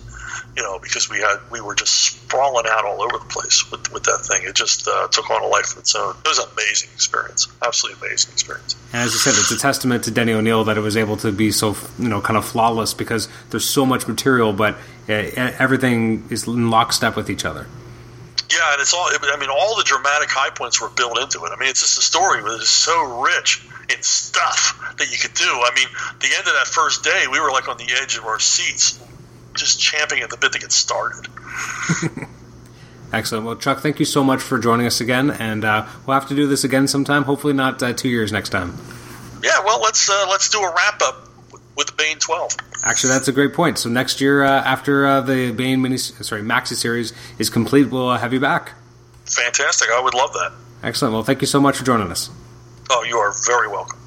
You know, because we had we were just sprawling out all over the place with, with that thing. It just uh, took on a life of its own. It was an amazing experience, absolutely amazing experience. And as I said, it's a testament to Denny O'Neil that it was able to be so you know kind of flawless because there's so much material, but uh, everything is in lockstep with each other. Yeah, and it's all. I mean, all the dramatic high points were built into it. I mean, it's just a story that is so rich in stuff that you could do. I mean, the end of that first day, we were like on the edge of our seats, just champing at the bit to get started. Excellent. Well, Chuck, thank you so much for joining us again, and uh, we'll have to do this again sometime. Hopefully, not uh, two years next time. Yeah, well, let's uh, let's do a wrap up with the Bane Twelve. Actually, that's a great point. So next year, uh, after uh, the Bane mini, sorry, maxi series is complete, we'll uh, have you back. Fantastic! I would love that. Excellent. Well, thank you so much for joining us. Oh, you are very welcome.